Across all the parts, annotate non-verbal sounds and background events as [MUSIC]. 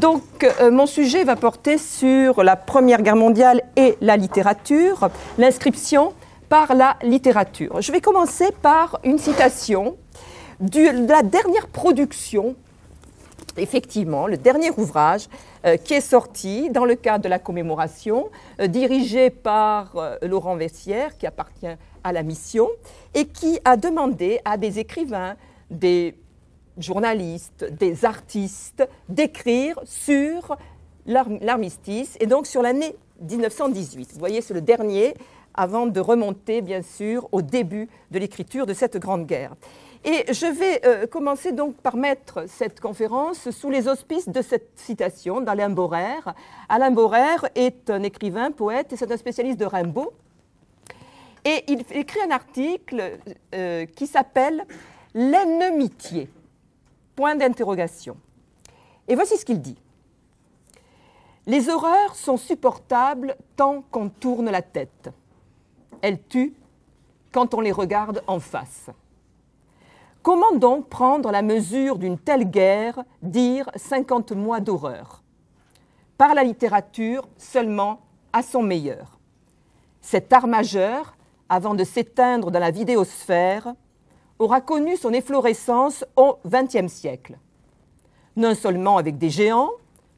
Donc, euh, mon sujet va porter sur la Première Guerre mondiale et la littérature, l'inscription par la littérature. Je vais commencer par une citation de la dernière production, effectivement, le dernier ouvrage euh, qui est sorti dans le cadre de la commémoration, euh, dirigé par Laurent Vessière, qui appartient à la mission, et qui a demandé à des écrivains, des journalistes, des artistes, d'écrire sur l'armistice et donc sur l'année 1918. Vous voyez, c'est le dernier avant de remonter, bien sûr, au début de l'écriture de cette grande guerre. Et je vais euh, commencer donc par mettre cette conférence sous les auspices de cette citation d'Alain Borrer. Alain Borrer est un écrivain, poète, et c'est un spécialiste de Rimbaud. Et il écrit un article euh, qui s'appelle L'ennemitié. Point d'interrogation. Et voici ce qu'il dit. Les horreurs sont supportables tant qu'on tourne la tête. Elles tuent quand on les regarde en face. Comment donc prendre la mesure d'une telle guerre, dire 50 mois d'horreur? Par la littérature seulement à son meilleur. Cet art majeur, avant de s'éteindre dans la vidéosphère, aura connu son efflorescence au XXe siècle, non seulement avec des géants,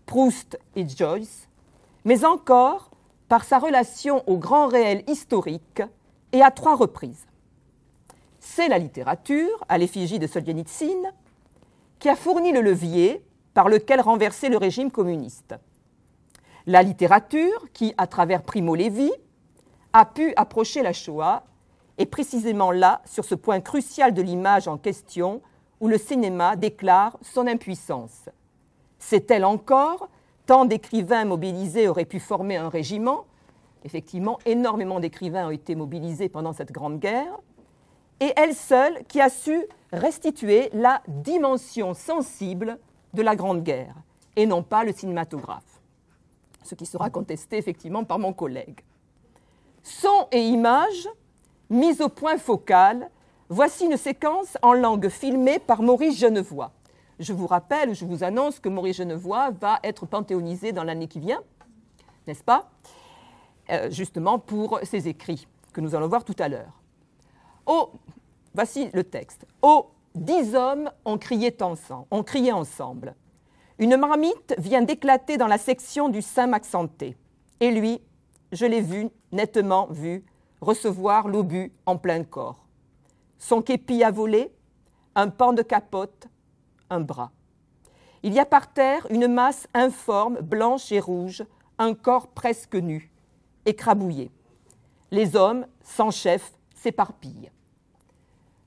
Proust et Joyce, mais encore par sa relation au grand réel historique et à trois reprises. C'est la littérature, à l'effigie de Solzhenitsyn, qui a fourni le levier par lequel renverser le régime communiste. La littérature qui, à travers Primo Levi, a pu approcher la Shoah est précisément là, sur ce point crucial de l'image en question, où le cinéma déclare son impuissance. C'est elle encore, tant d'écrivains mobilisés auraient pu former un régiment, effectivement, énormément d'écrivains ont été mobilisés pendant cette grande guerre, et elle seule qui a su restituer la dimension sensible de la grande guerre, et non pas le cinématographe, ce qui sera contesté effectivement par mon collègue. Son et image mise au point focal, voici une séquence en langue filmée par Maurice Genevoix. Je vous rappelle, je vous annonce que Maurice Genevoix va être panthéonisé dans l'année qui vient, n'est-ce pas? Euh, Justement pour ses écrits, que nous allons voir tout à l'heure. Oh, voici le texte. Oh, dix hommes ont crié ensemble. Ont crié ensemble. Une marmite vient d'éclater dans la section du Saint-Maxenté. Et lui, je l'ai vu, nettement vu, recevoir l'obus en plein corps. Son képi a volé, un pan de capote, un bras. Il y a par terre une masse informe, blanche et rouge, un corps presque nu, écrabouillé. Les hommes, sans chef, s'éparpillent.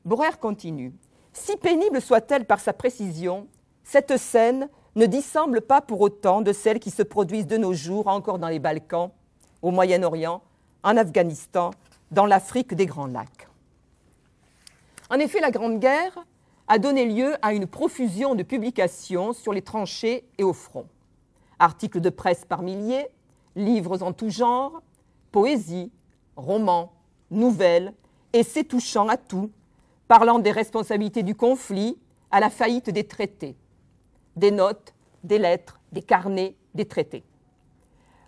Borer continue. Si pénible soit-elle par sa précision, cette scène ne dissemble pas pour autant de celles qui se produisent de nos jours encore dans les Balkans, au Moyen-Orient, en Afghanistan dans l'Afrique des Grands Lacs. En effet, la Grande Guerre a donné lieu à une profusion de publications sur les tranchées et au front. Articles de presse par milliers, livres en tout genre, poésie, romans, nouvelles, essais touchant à tout, parlant des responsabilités du conflit à la faillite des traités, des notes, des lettres, des carnets, des traités.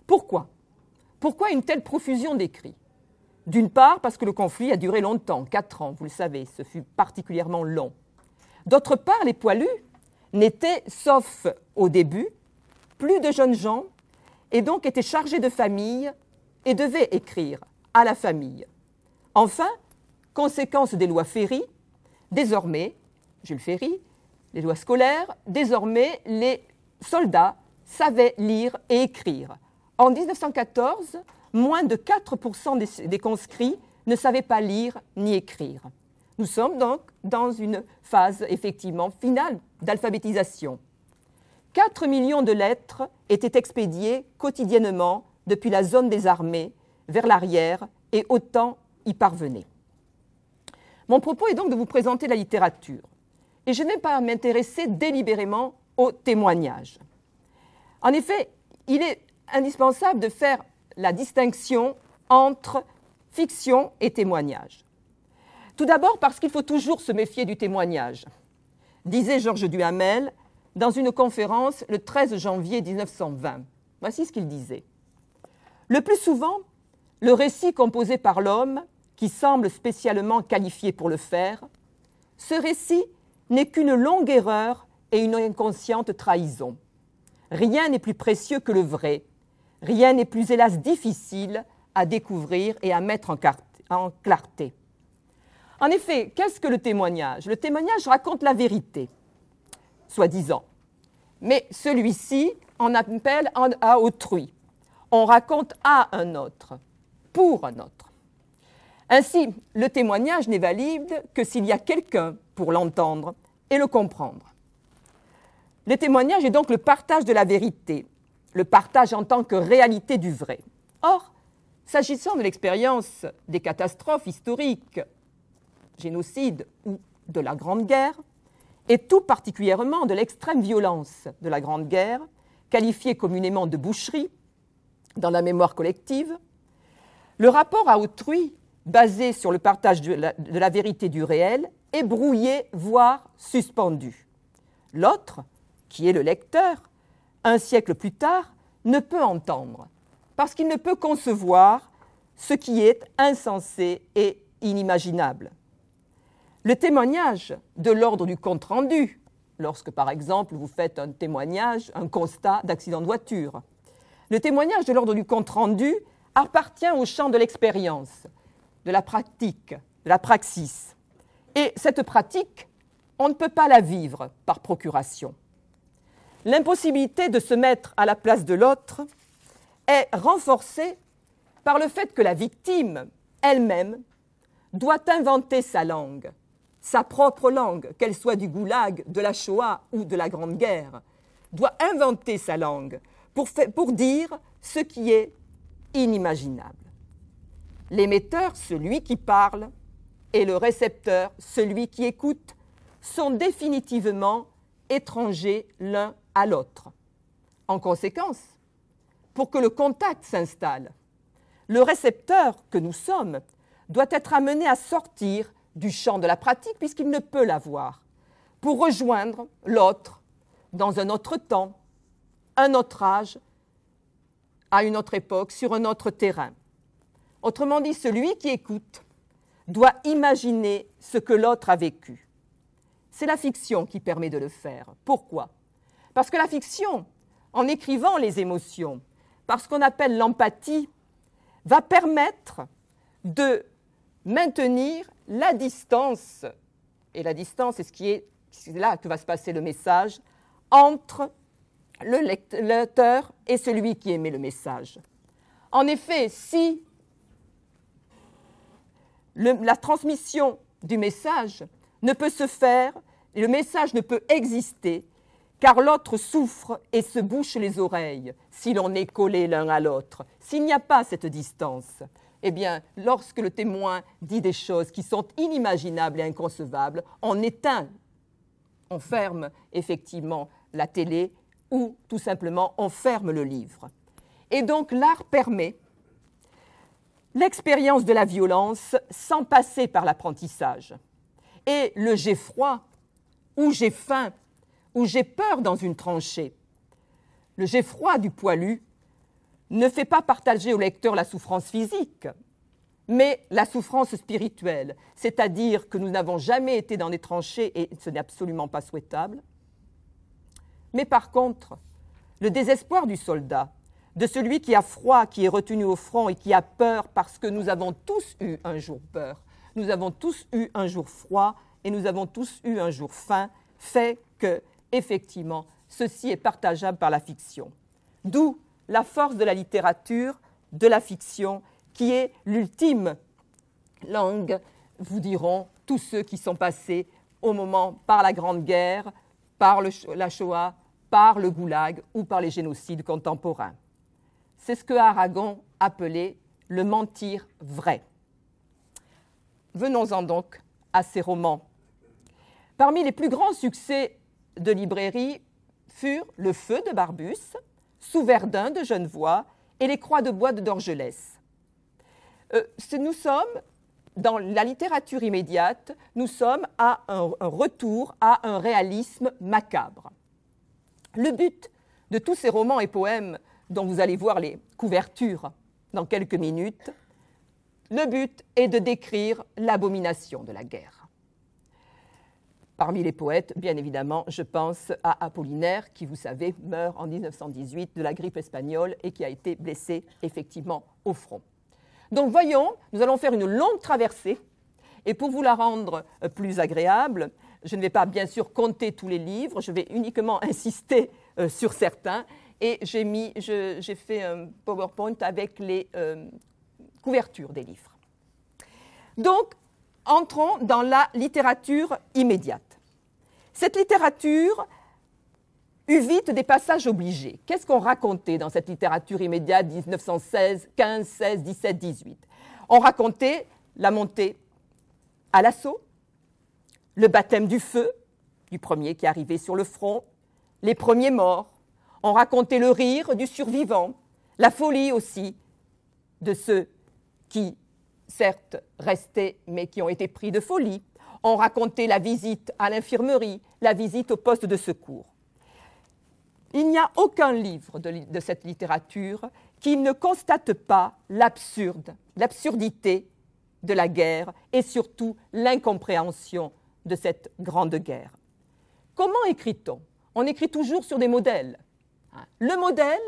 Pourquoi Pourquoi une telle profusion d'écrits? D'une part, parce que le conflit a duré longtemps, quatre ans, vous le savez, ce fut particulièrement long. D'autre part, les poilus n'étaient, sauf au début, plus de jeunes gens et donc étaient chargés de famille et devaient écrire à la famille. Enfin, conséquence des lois Ferry, désormais, Jules Ferry, les lois scolaires, désormais les soldats savaient lire et écrire. En 1914, moins de 4% des, conscrits ne savaient pas lire ni écrire. Nous sommes donc dans une phase effectivement finale d'alphabétisation. 4 millions de lettres étaient expédiées quotidiennement depuis la zone des armées vers l'arrière et autant y parvenaient. Mon propos est donc de vous présenter la littérature et je n'ai pas m'intéresser délibérément aux témoignages. En effet, il est indispensable de faire la distinction entre fiction et témoignage. Tout d'abord parce qu'il faut toujours se méfier du témoignage. Disait Georges Duhamel, dans une conférence le 13 janvier 1920. Voici ce qu'il disait. Le plus souvent, le récit composé par l'homme, qui semble spécialement qualifié pour le faire, ce récit n'est qu'une longue erreur et une inconsciente trahison. Rien n'est plus précieux que le vrai, rien n'est plus hélas difficile à découvrir et à mettre en, clarté. En effet, qu'est-ce que le témoignage? Le témoignage raconte la vérité, soi-disant. Mais celui-ci en appelle à autrui. On raconte à un autre, pour un autre. Ainsi, le témoignage n'est valide que s'il y a quelqu'un pour l'entendre et le comprendre. Le témoignage est donc le partage de la vérité, le partage en tant que réalité du vrai. Or, s'agissant de l'expérience des catastrophes historiques, génocide ou de la Grande Guerre, et tout particulièrement de l'extrême violence de la Grande Guerre, qualifiée communément de boucherie dans la mémoire collective, le rapport à autrui, basé sur le partage de la vérité du réel, est brouillé, voire suspendu. L'autre, qui est le lecteur, un siècle plus tard, ne peut entendre, parce qu'il ne peut concevoir ce qui est insensé et inimaginable. Le témoignage de l'ordre du compte-rendu, lorsque par exemple vous faites un témoignage, un constat d'accident de voiture, le témoignage de l'ordre du compte-rendu appartient au champ de l'expérience, de la pratique, de la praxis. Et cette pratique, on ne peut pas la vivre par procuration. L'impossibilité de se mettre à la place de l'autre est renforcée par le fait que la victime elle-même doit inventer sa langue, sa propre langue, qu'elle soit du goulag, de la Shoah ou de la Grande Guerre, doit inventer sa langue pour, dire ce qui est inimaginable. L'émetteur, celui qui parle, et le récepteur, celui qui écoute, sont définitivement étrangers l'un l'autre. En conséquence, pour que le contact s'installe, le récepteur que nous sommes doit être amené à sortir du champ de la pratique puisqu'il ne peut l'avoir, pour rejoindre l'autre dans un autre temps, un autre âge, à une autre époque, sur un autre terrain. Autrement dit, celui qui écoute doit imaginer ce que l'autre a vécu. C'est la fiction qui permet de le faire. Pourquoi? Parce que la fiction, en écrivant les émotions, par ce qu'on appelle l'empathie, va permettre de maintenir la distance, et la distance, c'est ce qui est, là que va se passer le message, entre le lecteur et celui qui émet le message. En effet, si la transmission du message ne peut se faire, le message ne peut exister, car l'autre souffre et se bouche les oreilles si l'on est collé l'un à l'autre. S'il n'y a pas cette distance, eh bien, lorsque le témoin dit des choses qui sont inimaginables et inconcevables, on éteint, on ferme effectivement la télé ou tout simplement on ferme le livre. Et donc l'art permet l'expérience de la violence sans passer par l'apprentissage. Et le j'ai froid, ou j'ai faim, ou j'ai peur dans une tranchée. Le j'ai froid du poilu ne fait pas partager au lecteur la souffrance physique, mais la souffrance spirituelle, c'est-à-dire que nous n'avons jamais été dans des tranchées et ce n'est absolument pas souhaitable. Mais par contre, le désespoir du soldat, de celui qui a froid, qui est retenu au front et qui a peur parce que nous avons tous eu un jour peur. Nous avons tous eu un jour froid et nous avons tous eu un jour faim, fait que, effectivement, ceci est partageable par la fiction. D'où la force de la littérature, de la fiction, qui est l'ultime langue, vous diront tous ceux qui sont passés au moment par la Grande Guerre, par la Shoah, par le goulag ou par les génocides contemporains. C'est ce que Aragon appelait le mentir vrai. Venons-en donc à ces romans. Parmi les plus grands succès de librairie furent Le Feu de Barbus, Sous Verdun de Genevois et Les Croix de bois de Dorgelès. Euh, nous sommes, dans la littérature immédiate, nous sommes à un retour à un réalisme macabre. Le but de tous ces romans et poèmes dont vous allez voir les couvertures dans quelques minutes, le but est de décrire l'abomination de la guerre. Parmi les poètes, bien évidemment, je pense à Apollinaire, qui, vous savez, meurt en 1918 de la grippe espagnole et qui a été blessé effectivement au front. Donc voyons, nous allons faire une longue traversée, et pour vous la rendre euh, plus agréable, je ne vais pas bien sûr compter tous les livres, je vais uniquement [LAUGHS] insister euh, sur certains, et j'ai mis, j'ai fait un PowerPoint avec les euh, couvertures des livres. Donc, entrons dans la littérature immédiate. Cette littérature eut vite des passages obligés. Qu'est-ce qu'on racontait dans cette littérature immédiate 1916, 15, 16, 17, 18 On racontait la montée à l'assaut, le baptême du feu, du premier qui arrivait sur le front, les premiers morts. On racontait le rire du survivant, la folie aussi de ceux qui, certes, restaient, mais qui ont été pris de folie. On racontait la visite à l'infirmerie, la visite au poste de secours. Il n'y a aucun livre de, de cette littérature qui ne constate pas l'absurde, l'absurdité de la guerre et surtout l'incompréhension de cette grande guerre. Comment écrit-on? On écrit toujours sur des modèles. Hein? Le modèle,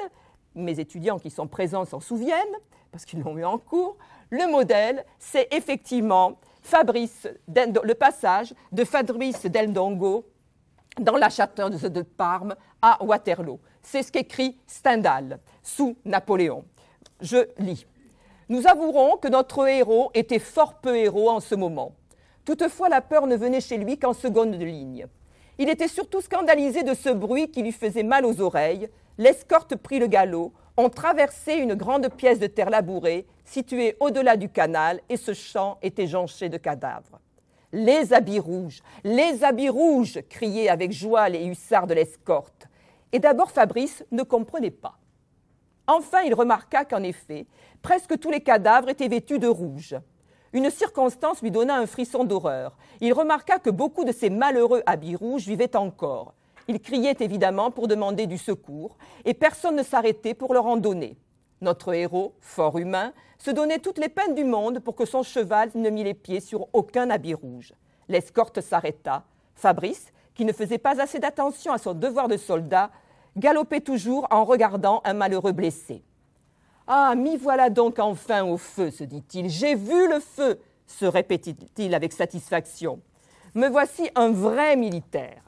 mes étudiants qui sont présents s'en souviennent, parce qu'ils l'ont eu en cours, le modèle, c'est effectivement Fabrice, le passage de Fabrice del Dongo dans la château de Parme à Waterloo. C'est ce qu'écrit Stendhal sous Napoléon. Je lis. Nous avouerons que notre héros était fort peu héros en ce moment. Toutefois, la peur ne venait chez lui qu'en seconde ligne. Il était surtout scandalisé de ce bruit qui lui faisait mal aux oreilles. L'escorte prit le galop, on traversait une grande pièce de terre labourée située au-delà du canal et ce champ était jonché de cadavres. Les habits rouges, les habits rouges criaient avec joie les hussards de l'escorte. Et d'abord Fabrice ne comprenait pas. Enfin, il remarqua qu'en effet, presque tous les cadavres étaient vêtus de rouge. Une circonstance lui donna un frisson d'horreur. Il remarqua que beaucoup de ces malheureux habits rouges vivaient encore. Ils criaient évidemment pour demander du secours, et personne ne s'arrêtait pour leur en donner. Notre héros, fort humain, se donnait toutes les peines du monde pour que son cheval ne mit les pieds sur aucun habit rouge. L'escorte s'arrêta. Fabrice, qui ne faisait pas assez d'attention à son devoir de soldat, galopait toujours en regardant un malheureux blessé. Ah, m'y voilà donc enfin au feu, se dit-il. J'ai vu le feu, se répétait-il avec satisfaction. Me voici un vrai militaire.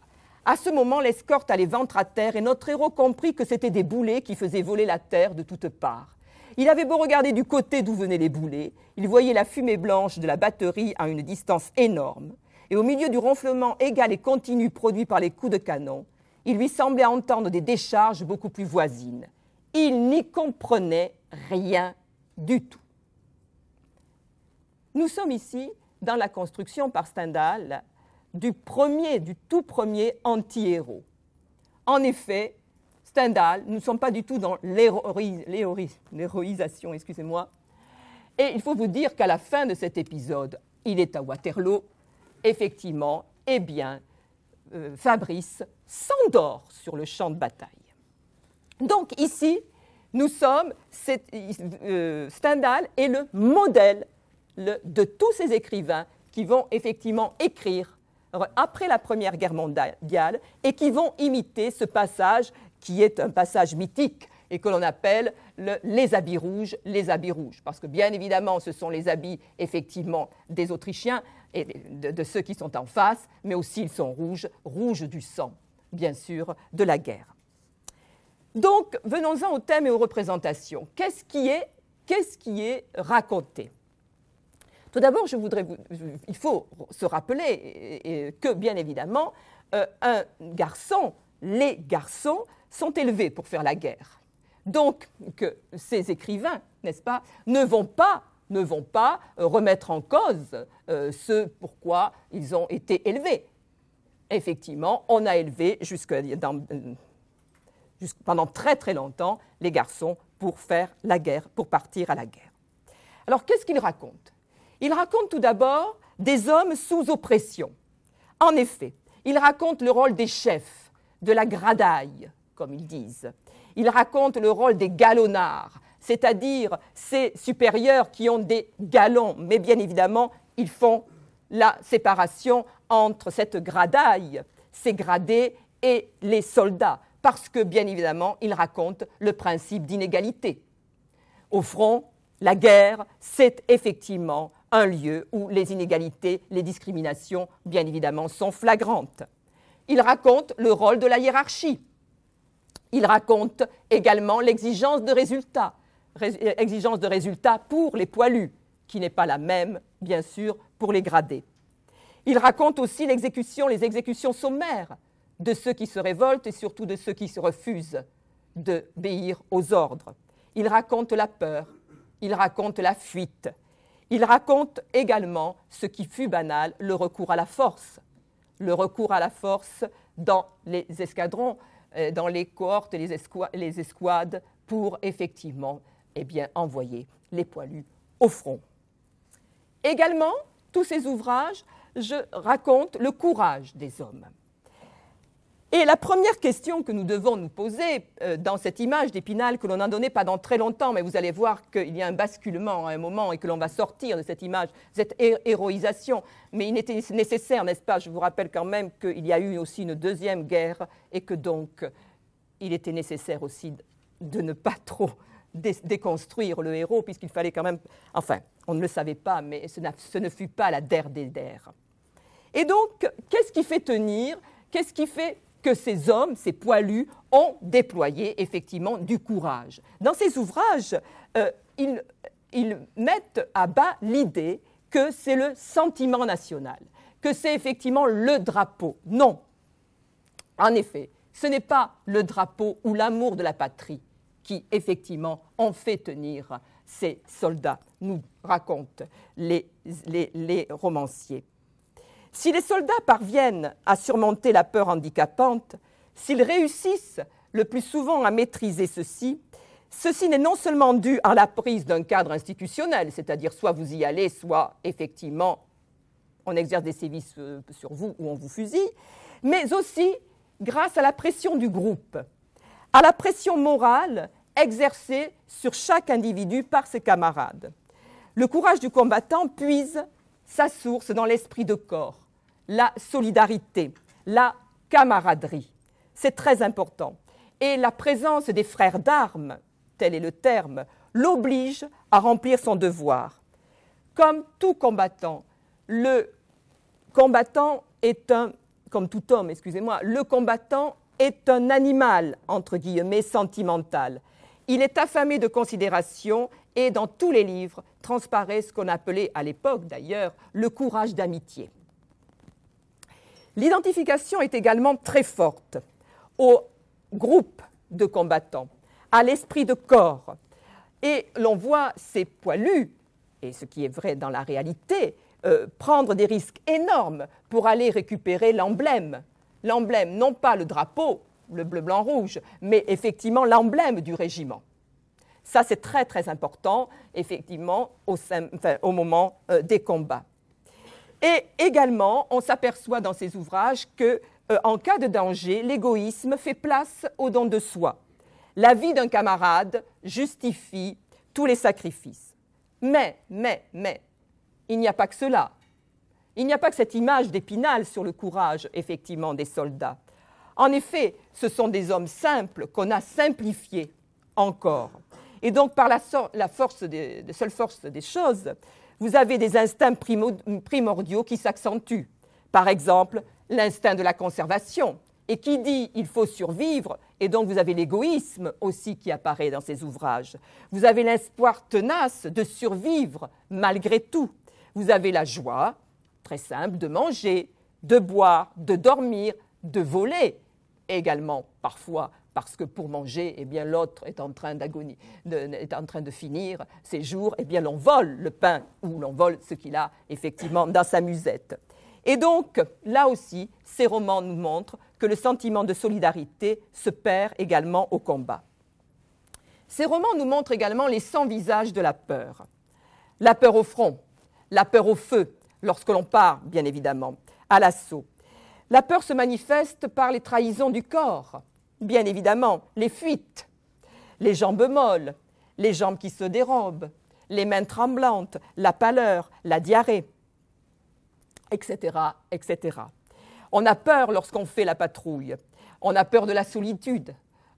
À ce moment, l'escorte allait ventre à terre et notre héros comprit que c'étaient des boulets qui faisaient voler la terre de toutes parts. Il avait beau regarder du côté d'où venaient les boulets, il voyait la fumée blanche de la batterie à une distance énorme, et au milieu du ronflement égal et continu produit par les coups de canon, il lui semblait entendre des décharges beaucoup plus voisines. Il n'y comprenait rien du tout. Nous sommes ici dans la construction par Stendhal du premier, du tout premier anti-héros. En effet, Stendhal, nous ne sommes pas du tout dans l'héroïsation, excusez-moi. Et il faut vous dire qu'à la fin de cet épisode, il est à Waterloo, effectivement, eh bien, euh, Fabrice s'endort sur le champ de bataille. Donc ici, nous sommes, euh, Stendhal est le modèle de tous ces écrivains qui vont effectivement écrire après la Première Guerre mondiale et qui vont imiter ce passage qui est un passage mythique et que l'on appelle les habits rouges, les habits rouges. Parce que bien évidemment, ce sont les habits effectivement des Autrichiens et de, ceux qui sont en face, mais aussi ils sont rouges, rouges du sang, bien sûr, de la guerre. Donc, venons-en au thème et aux représentations. Qu'est-ce qui est raconté? Tout d'abord, il faut se rappeler que, bien évidemment, euh, un garçon, les garçons, sont élevés pour faire la guerre. Donc, que ces écrivains, n'est-ce pas, ne vont pas ne vont pas remettre en cause euh, ce pourquoi ils ont été élevés. Effectivement, on a élevé euh, pendant très très longtemps les garçons pour faire la guerre, pour partir à la guerre. Alors qu'est-ce qu'ils racontent? Il raconte tout d'abord des hommes sous oppression. En effet, il raconte le rôle des chefs, de la gradaille, comme ils disent. Ils racontent le rôle des galonnards, c'est-à-dire ces supérieurs qui ont des galons, mais bien évidemment, ils font la séparation entre cette gradaille, ces gradés, et les soldats, parce que bien évidemment, ils racontent le principe d'inégalité. Au front, la guerre, c'est effectivement un lieu où les inégalités, les discriminations, bien évidemment, sont flagrantes. Ils racontent le rôle de la hiérarchie. Ils racontent également l'exigence de résultats, exigence de résultats pour les poilus, qui n'est pas la même, bien sûr, pour les gradés. Il raconte aussi les exécutions sommaires de ceux qui se révoltent et surtout de ceux qui se refusent d'obéir aux ordres. Il raconte la peur, il raconte la fuite, il raconte également ce qui fut banal, le recours à la force. Le recours à la force dans les escadrons, euh, dans les cohortes les, escouades pour effectivement eh envoyer les poilus au front. Également, tous ces ouvrages je raconte le courage des hommes. Et la première question que nous devons nous poser euh, dans cette image d'Épinal que l'on a donnée pendant très longtemps, mais vous allez voir qu'il y a un basculement à un moment et que l'on va sortir de cette image, cette héroïsation. Mais il était nécessaire, n'est-ce pas? Je vous rappelle quand même qu'il y a eu aussi une deuxième guerre et que donc il était nécessaire aussi de ne pas trop déconstruire le héros, puisqu'il fallait quand même. Enfin, on ne le savait pas, mais ce, ne fut pas la der des der. Et donc, qu'est-ce qui fait tenir? Qu'est-ce qui fait que ces hommes, ces poilus, ont déployé effectivement du courage Dans ces ouvrages, euh, ils, mettent à bas l'idée que c'est le sentiment national, que c'est effectivement le drapeau. Non. En effet, ce n'est pas le drapeau ou l'amour de la patrie qui, effectivement, ont fait tenir ces soldats, nous racontent les, romanciers. Si les soldats parviennent à surmonter la peur handicapante, s'ils réussissent le plus souvent à maîtriser ceci, ceci n'est non seulement dû à la prise d'un cadre institutionnel, c'est-à-dire soit vous y allez, soit effectivement on exerce des sévices euh, sur vous ou on vous fusille, mais aussi grâce à la pression du groupe, à la pression morale exercée sur chaque individu par ses camarades. Le courage du combattant puise sa source dans l'esprit de corps, la solidarité, la camaraderie. C'est très important. Et la présence des frères d'armes, tel est le terme, l'oblige à remplir son devoir. Comme tout combattant, le combattant est un, comme tout homme, excusez-moi, le combattant est un animal, entre guillemets, sentimental. Il est affamé de considération et dans tous les livres transparaît ce qu'on appelait à l'époque d'ailleurs le courage d'amitié. L'identification est également très forte au groupe de combattants, à l'esprit de corps. Et l'on voit ces poilus, et ce qui est vrai dans la réalité, euh, prendre des risques énormes pour aller récupérer l'emblème. L'emblème, non pas le drapeau, le bleu, blanc, rouge, mais effectivement l'emblème du régiment. Ça, c'est très, très important, effectivement, au, moment euh, des combats. Et également, on s'aperçoit dans ces ouvrages que, euh, en cas de danger, l'égoïsme fait place au don de soi. La vie d'un camarade justifie tous les sacrifices. Mais, mais, mais, il n'y a pas que cela. Il n'y a pas que cette image d'épinal sur le courage, effectivement, des soldats. En effet, ce sont des hommes simples qu'on a simplifiés encore. Et donc, par la, force des, seule force des choses, vous avez des instincts primordiaux qui s'accentuent. Par exemple, l'instinct de la conservation. Et qui dit il faut survivre, et donc vous avez l'égoïsme aussi qui apparaît dans ces ouvrages. Vous avez l'espoir tenace de survivre malgré tout. Vous avez la joie, très simple, de manger, de boire, de dormir, de voler également parfois parce que pour manger, eh l'autre est en train de finir ses jours, eh l'on vole le pain ou l'on vole ce qu'il a effectivement dans sa musette. Et donc là aussi, ces romans nous montrent que le sentiment de solidarité se perd également au combat. Ces romans nous montrent également les 100 visages de la peur. La peur au front, la peur au feu, lorsque l'on part, bien évidemment, à l'assaut, la peur se manifeste par les trahisons du corps. Bien évidemment, les fuites, les jambes molles, les jambes qui se dérobent, les mains tremblantes, la pâleur, la diarrhée, etc., etc. On a peur lorsqu'on fait la patrouille. On a peur de la solitude.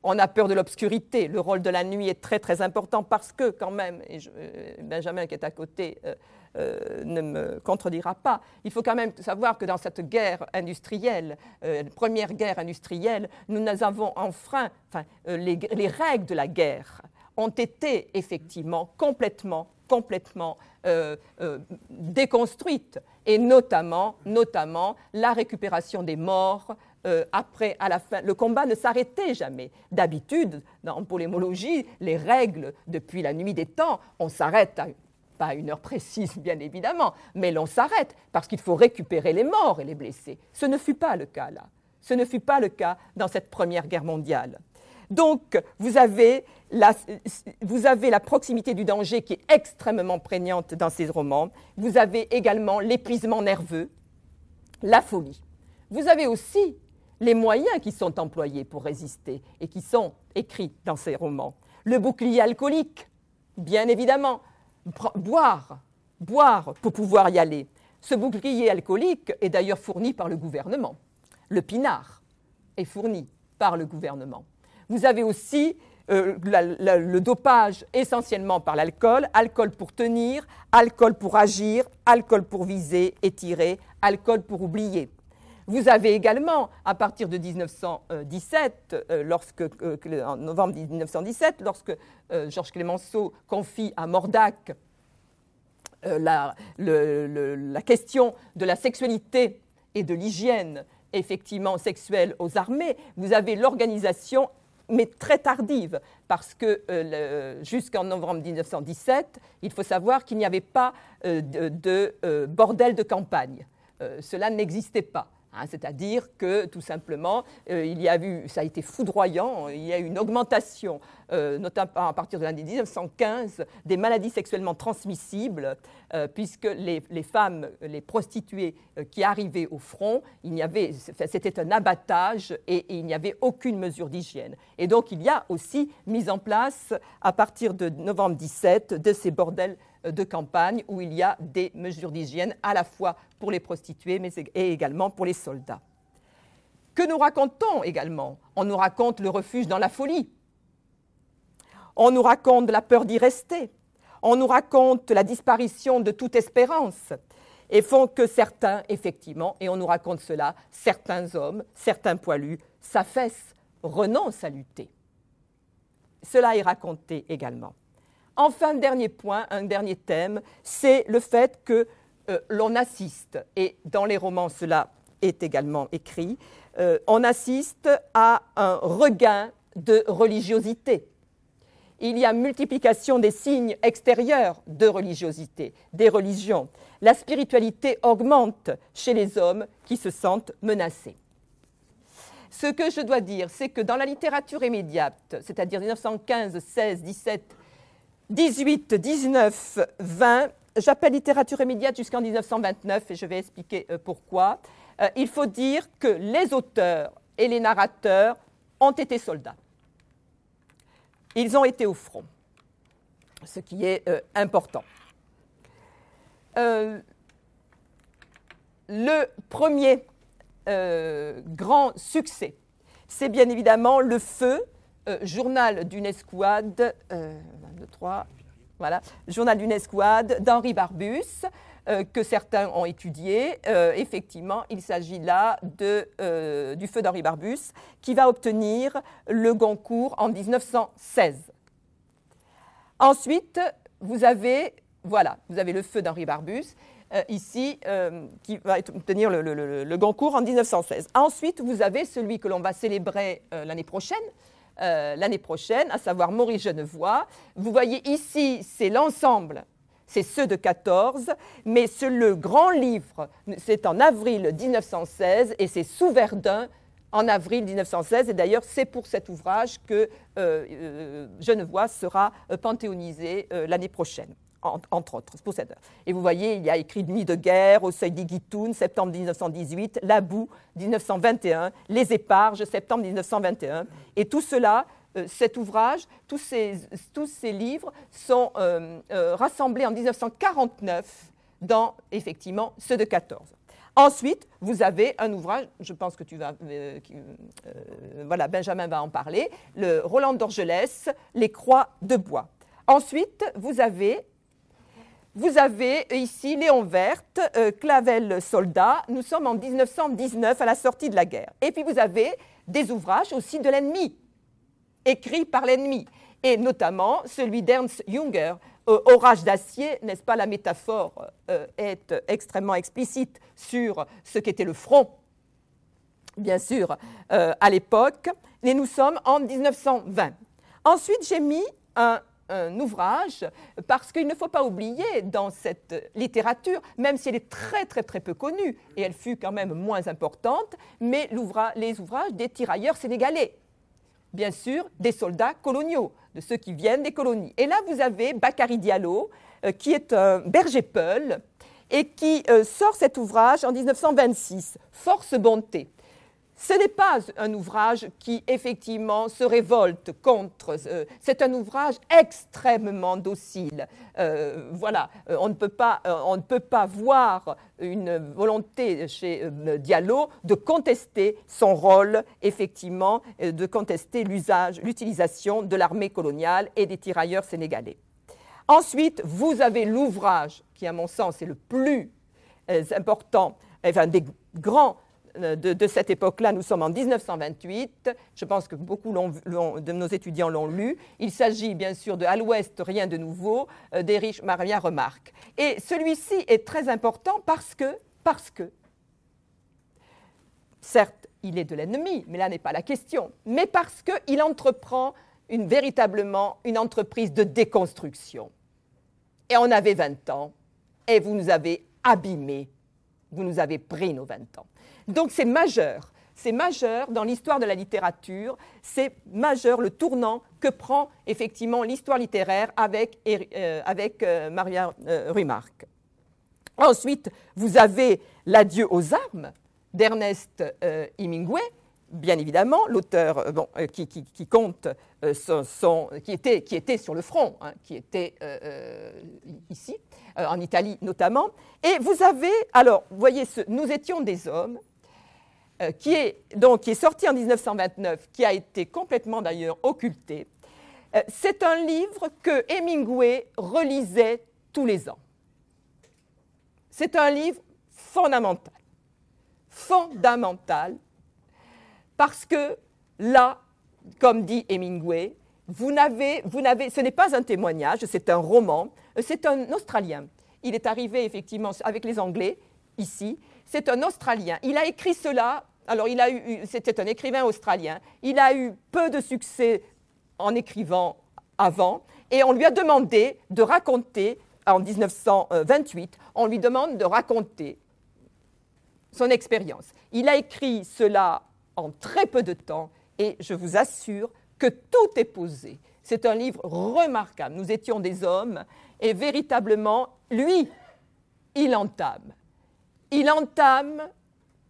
On a peur de l'obscurité. Le rôle de la nuit est très très important parce que quand même, et euh, Benjamin qui est à côté euh, euh, ne me contredira pas, il faut quand même savoir que dans cette guerre industrielle, première guerre industrielle, nous avons enfreint enfin, les, les règles de la guerre ont été effectivement complètement, complètement déconstruites, et notamment, notamment la récupération des morts. Euh, après, à la fin, le combat ne s'arrêtait jamais. D'habitude, en polémologie, les règles depuis la nuit des temps, on s'arrête pas à une heure précise, bien évidemment, mais l'on s'arrête parce qu'il faut récupérer les morts et les blessés. Ce ne fut pas le cas là. Ce ne fut pas le cas dans cette Première Guerre mondiale. Donc, vous avez, la, proximité du danger qui est extrêmement prégnante dans ces romans. Vous avez également l'épuisement nerveux, la folie. Vous avez aussi les moyens qui sont employés pour résister et qui sont écrits dans ces romans. Le bouclier alcoolique, bien évidemment. Boire, boire pour pouvoir y aller. Ce bouclier alcoolique est d'ailleurs fourni par le gouvernement. Le pinard est fourni par le gouvernement. Vous avez aussi euh, le dopage essentiellement par l'alcool, alcool pour tenir, alcool pour agir, alcool pour viser et tirer, alcool pour oublier. Vous avez également, à partir de 1917, euh, lorsque, euh, en novembre 1917, lorsque Georges Clémenceau confie à Mordac la, question de la sexualité et de l'hygiène effectivement sexuelle aux armées, vous avez l'organisation mais très tardive, parce que euh, jusqu'en novembre 1917, il faut savoir qu'il n'y avait pas euh, de, euh, bordel de campagne. cela n'existait pas. Hein, c'est-à-dire que tout simplement, euh, il y a eu, ça a été foudroyant, il y a eu une augmentation, euh, notamment à partir de l'année 1915, des maladies sexuellement transmissibles, euh, puisque les, femmes, les prostituées qui arrivaient au front, c'était un abattage et, et il n'y avait aucune mesure d'hygiène. Et donc il y a aussi mis en place, à partir de novembre 17, de ces bordels de campagne où il y a des mesures d'hygiène à la fois pour les prostituées mais et également pour les soldats. Que nous raconte-t-on également? On nous raconte le refuge dans la folie. On nous raconte la peur d'y rester. On nous raconte la disparition de toute espérance. Et font que certains, effectivement, et on nous raconte cela, certains hommes, certains poilus, s'affaissent, renoncent à lutter. Cela est raconté également. Enfin, dernier point, un dernier thème, c'est le fait que euh, l'on assiste, et dans les romans cela est également écrit, euh, on assiste à un regain de religiosité. Il y a multiplication des signes extérieurs de religiosité, des religions. La spiritualité augmente chez les hommes qui se sentent menacés. Ce que je dois dire, c'est que dans la littérature immédiate, c'est-à-dire 1915, 16, 17 18, 19, 20, j'appelle littérature immédiate jusqu'en 1929 et je vais expliquer euh, pourquoi. Euh, il faut dire que les auteurs et les narrateurs ont été soldats. Ils ont été au front, ce qui est euh, important. le premier grand succès, c'est bien évidemment le feu euh, journal d'une escouade, euh, journal d'une escouade d'Henri Barbus, euh, que certains ont étudié. effectivement, il s'agit là du feu d'Henri Barbus, qui va obtenir le Goncourt en 1916. Ensuite, vous avez, voilà, vous avez le feu d'Henri Barbus, ici, qui va obtenir le, Goncourt en 1916. Ensuite, vous avez celui que l'on va célébrer l'année prochaine, euh, l'année prochaine, à savoir Maurice Genevois. Vous voyez ici, c'est l'ensemble, c'est ceux de 14, mais le grand livre, c'est en avril 1916 et c'est sous Verdun en avril 1916. Et d'ailleurs, c'est pour cet ouvrage que euh, euh, Genevois sera panthéonisé l'année prochaine. Entre autres. Et vous voyez, il y a écrit Nuit de guerre, Au seuil d'Iguitoun, septembre 1918, La boue, 1921, Les éparges, septembre 1921. Et tout cela, euh, cet ouvrage, tous ces, tous ces livres sont euh, euh, rassemblés en 1949 dans, effectivement, ceux de 14. Ensuite, vous avez un ouvrage, je pense que tu vas, voilà, Benjamin va en parler, le Roland d'Orgelès, Les Croix de bois. Ensuite, vous avez vous avez ici Léon Verte, euh, Clavel Soldat. Nous sommes en 1919 à la sortie de la guerre. Et puis vous avez des ouvrages aussi de l'ennemi, écrits par l'ennemi, et notamment celui d'Ernst Junger, euh, Orage d'acier, n'est-ce pas La métaphore euh, est extrêmement explicite sur ce qu'était le front, bien sûr, à l'époque. Et nous sommes en 1920. Ensuite, j'ai mis un un ouvrage, parce qu'il ne faut pas oublier dans cette littérature, même si elle est très très très peu connue, et elle fut quand même moins importante, mais les ouvrages des tirailleurs sénégalais, bien sûr des soldats coloniaux, de ceux qui viennent des colonies. Et là, vous avez Bakary Diallo, euh, qui est un berger peul, et qui euh, sort cet ouvrage en 1926, Force Bonté. Ce n'est pas un ouvrage qui effectivement se révolte contre. Euh, c'est un ouvrage extrêmement docile. Euh, voilà, euh, on ne, peut pas, on ne peut pas voir une volonté chez Diallo de contester son rôle, effectivement, de contester l'usage, l'utilisation de l'armée coloniale et des tirailleurs sénégalais. Ensuite, vous avez l'ouvrage qui, à mon sens, est le plus important, enfin des grands euh, de, cette époque-là, nous sommes en 1928. Je pense que beaucoup de nos étudiants l'ont lu. Il s'agit bien sûr de À l'Ouest, rien de nouveau, euh, d'Erich Maria Remarque. Et celui-ci est très important parce que, parce que, certes, il est de l'ennemi, mais là n'est pas la question, mais parce qu'il entreprend véritablement une entreprise de déconstruction. Et on avait 20 ans, et vous nous avez abîmés, vous nous avez pris nos 20 ans. Donc c'est majeur. C'est majeur dans l'histoire de la littérature, c'est majeur le tournant que prend effectivement l'histoire littéraire avec, euh, euh, Maria euh, Remarque. Ensuite, vous avez L'adieu aux armes d'Ernest Hemingway, bien évidemment, l'auteur qui, compte son, qui, était, qui, était, sur le front, hein, qui était ici, en Italie notamment. Et vous avez, alors, vous voyez, ce, nous étions des hommes, euh, qui, est, donc, qui est sorti en 1929, qui a été complètement d'ailleurs occulté. Euh, c'est un livre que Hemingway relisait tous les ans. C'est un livre fondamental. Fondamental. Parce que là, comme dit Hemingway, vous n'avez, vous n'avez, ce n'est pas un témoignage, c'est un roman, c'est un Australien. Il est arrivé effectivement avec les Anglais ici, c'est un Australien. Il a écrit cela, alors il a eu, c'était un écrivain australien, il a eu peu de succès en écrivant avant, et on lui a demandé de raconter, en 1928, on lui demande de raconter son expérience. Il a écrit cela en très peu de temps, et je vous assure que tout est posé. C'est un livre remarquable. Nous étions des hommes, et véritablement, lui, il entame il entame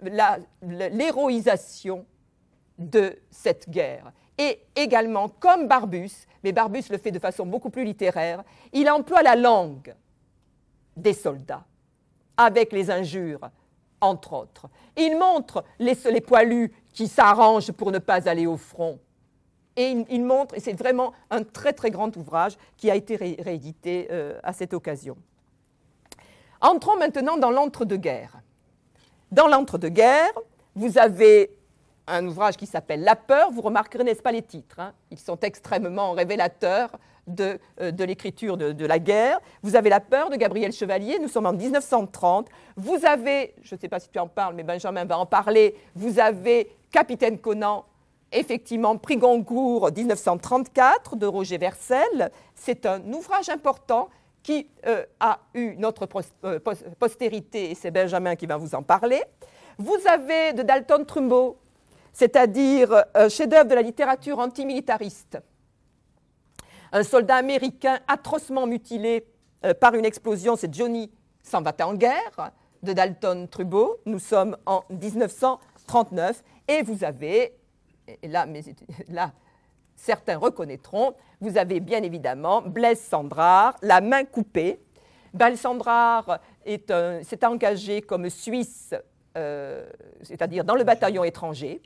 l'héroïsation de cette guerre. Et également, comme Barbus, mais Barbus le fait de façon beaucoup plus littéraire, il emploie la langue des soldats, avec les injures, entre autres. Il montre les, poilus qui s'arrangent pour ne pas aller au front. Et il, montre, et c'est vraiment un très très grand ouvrage qui a été réédité euh, à cette occasion. Entrons maintenant dans l'entre-deux-guerres. Dans l'entre-deux-guerres, vous avez un ouvrage qui s'appelle La peur. Vous remarquerez, n'est-ce pas, les titres hein Ils sont extrêmement révélateurs de, euh, l'écriture de, la guerre. Vous avez La peur de Gabriel Chevalier, nous sommes en 1930. Vous avez, je ne sais pas si tu en parles, mais Benjamin va en parler, vous avez Capitaine Conan, effectivement, Prix Goncourt 1934 de Roger Versel. C'est un ouvrage important qui euh, a eu notre euh, postérité, et c'est Benjamin qui va vous en parler. Vous avez de Dalton Trumbo, c'est-à-dire un chef-d'œuvre de la littérature antimilitariste. Un soldat américain atrocement mutilé euh, par une explosion, c'est Johnny s'en va en guerre de Dalton Trudeau. Nous sommes en 1939 et vous avez, et là, mais, là certains reconnaîtront, vous avez bien évidemment Blaise Sandrard, la main coupée. Blaise Sandrard s'est engagé comme Suisse, euh, c'est-à-dire dans le bataillon étranger.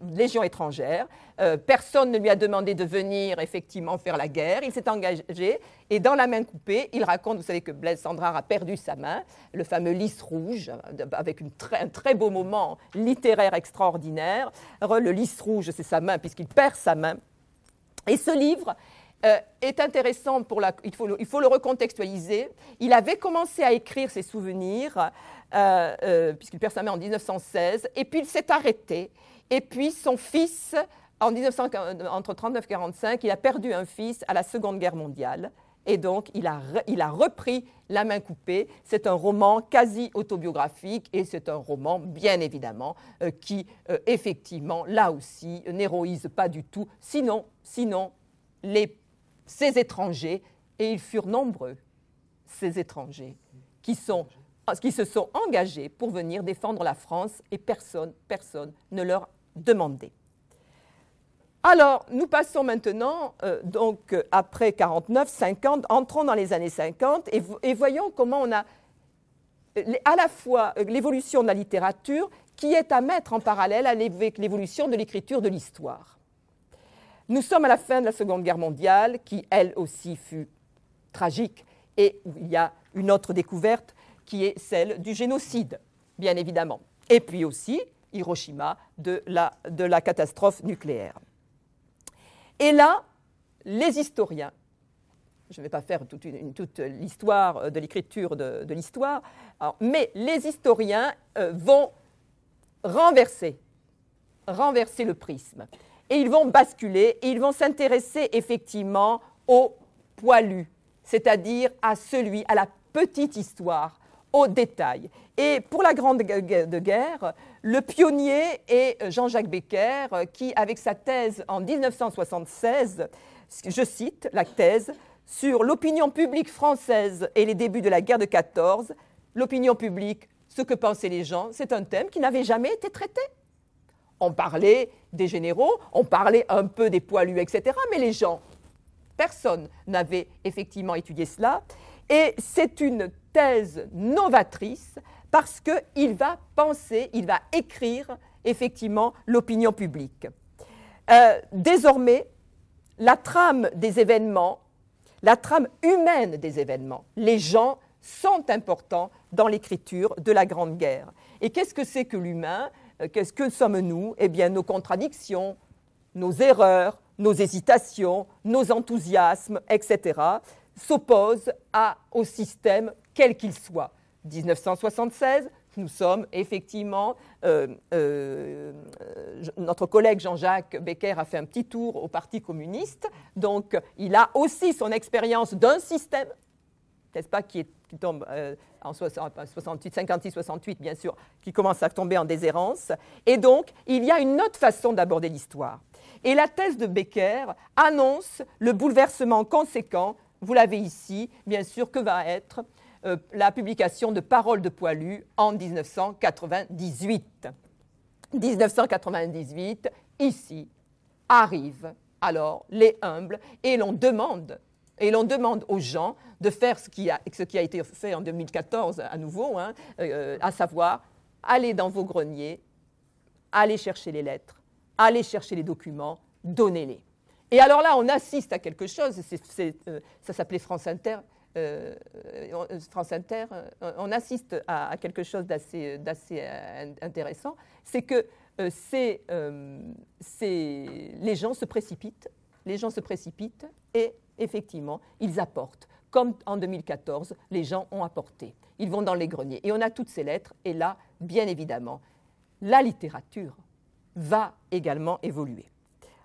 Légion étrangère. Euh, personne ne lui a demandé de venir effectivement faire la guerre. Il s'est engagé et dans la main coupée, il raconte, vous savez que Blaise Sandrard a perdu sa main, le fameux lys rouge, avec un très beau moment littéraire extraordinaire. Le lys rouge, c'est sa main puisqu'il perd sa main. Et ce livre euh, est intéressant pour la. Il faut, le, recontextualiser. Il avait commencé à écrire ses souvenirs, euh, puisqu'il perd sa main en 1916, et puis il s'est arrêté. Et puis son fils, en 1900, entre 1939 et 1945, il a perdu un fils à la Seconde Guerre mondiale. Et donc, il a, repris La main coupée. C'est un roman quasi autobiographique et c'est un roman, bien évidemment, euh, qui, euh, effectivement, là aussi, n'héroïse pas du tout. Sinon, sinon ces étrangers, et ils furent nombreux, ces étrangers, qui, se sont engagés pour venir défendre la France et personne, personne ne leur demandé. Alors, nous passons maintenant, euh, donc après 49, 50, entrons dans les années 50 et, voyons comment on a à la fois l'évolution de la littérature qui est à mettre en parallèle avec l'évolution de l'écriture de l'histoire. Nous sommes à la fin de la Seconde Guerre mondiale, qui elle aussi fut tragique, et il y a une autre découverte qui est celle du génocide, bien évidemment. Et puis aussi, Hiroshima de la catastrophe nucléaire. Et là, les historiens, je ne vais pas faire toute, l'histoire de l'écriture de, de l'histoire, mais les historiens euh, vont renverser, renverser le prisme. Et ils vont basculer et ils vont s'intéresser effectivement au poilu, c'est-à-dire à celui, à la petite histoire, au détail. Et pour la Grande Guerre, le pionnier est Jean-Jacques Becker, qui, avec sa thèse en 1976, je cite la thèse, sur l'opinion publique française et les débuts de la guerre de 14, l'opinion publique, ce que pensaient les gens, c'est un thème qui n'avait jamais été traité. On parlait des généraux, on parlait un peu des poilus, etc., mais les gens, personne n'avait effectivement étudié cela. Et c'est une novatrice parce qu'il va penser, il va écrire effectivement l'opinion publique. Euh, désormais, la trame des événements, la trame humaine des événements, les gens sont importants dans l'écriture de la Grande Guerre. Et qu'est-ce que c'est que l'humain? Euh, Qu'est-ce que sommes-nous? Eh bien, nos contradictions, nos erreurs, nos hésitations, nos enthousiasmes, etc., s'opposent au système quel qu'il soit. 1976, nous sommes effectivement, euh, euh, notre collègue Jean-Jacques Becker a fait un petit tour au Parti communiste, donc il a aussi son expérience d'un système, n'est-ce pas, qui, tombe euh, en 68, 56, 68, bien sûr, qui commence à tomber en déshérence, et donc il y a une autre façon d'aborder l'histoire. Et la thèse de Becker annonce le bouleversement conséquent, vous l'avez ici, bien sûr, que va être euh, la publication de Paroles de Poilu en 1998. 1998, ici, arrivent alors les humbles et l'on demande et l'on demande aux gens de faire ce qui a, été fait en 2014 à nouveau, hein, euh, à savoir aller dans vos greniers, aller chercher les lettres, aller chercher les documents, donnez-les. Et alors là, on assiste à quelque chose, euh, ça s'appelait France Inter, euh, euh, France Inter, euh, on assiste à, quelque chose d'assez intéressant, c'est que les gens se précipitent, les gens se précipitent et effectivement, ils apportent. Comme en 2014, les gens ont apporté. Ils vont dans les greniers. Et on a toutes ces lettres. Et là, bien évidemment, la littérature va également évoluer.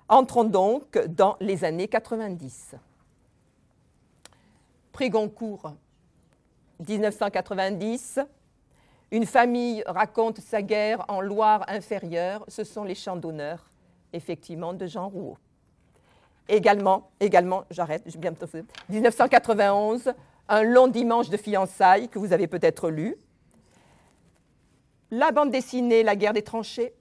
Entrons donc dans les années 90. Prix Goncourt, 1990. Une famille raconte sa guerre en Loire inférieure. Ce sont les chants d'honneur, effectivement, de Jean Rouault. Également, également, j'arrête, je bientôt 1991, Un long dimanche de fiançailles que vous avez peut-être lu. La bande dessinée La guerre des tranchées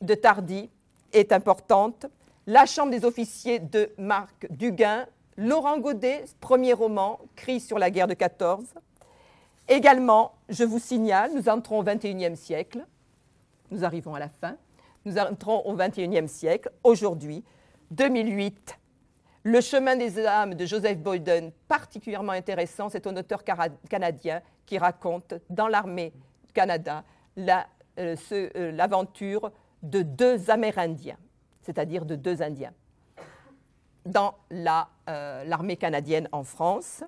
de Tardy est importante. La chambre des officiers de Marc Duguin. Laurent Godet, premier roman, Cri sur la guerre de 14. Également, je vous signale, nous entrons au XXIe siècle. Nous arrivons à la fin. Nous entrons au XXIe siècle. Aujourd'hui, 2008, Le chemin des âmes de Joseph Boyden, particulièrement intéressant, c'est un auteur canadien qui raconte dans l'armée du Canada euh, euh, l'aventure de deux Amérindiens, c'est-à-dire de deux Indiens, dans euh, l'armée canadienne en France.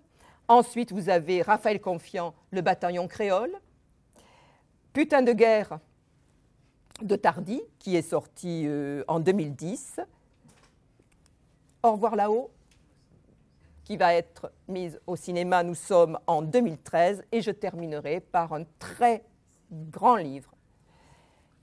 Ensuite, vous avez Raphaël Confiant, le bataillon créole. Putain de guerre de Tardy, qui est sorti en 2010. Au revoir là-haut, qui va être mise au cinéma. Nous sommes en 2013 et je terminerai par un très grand livre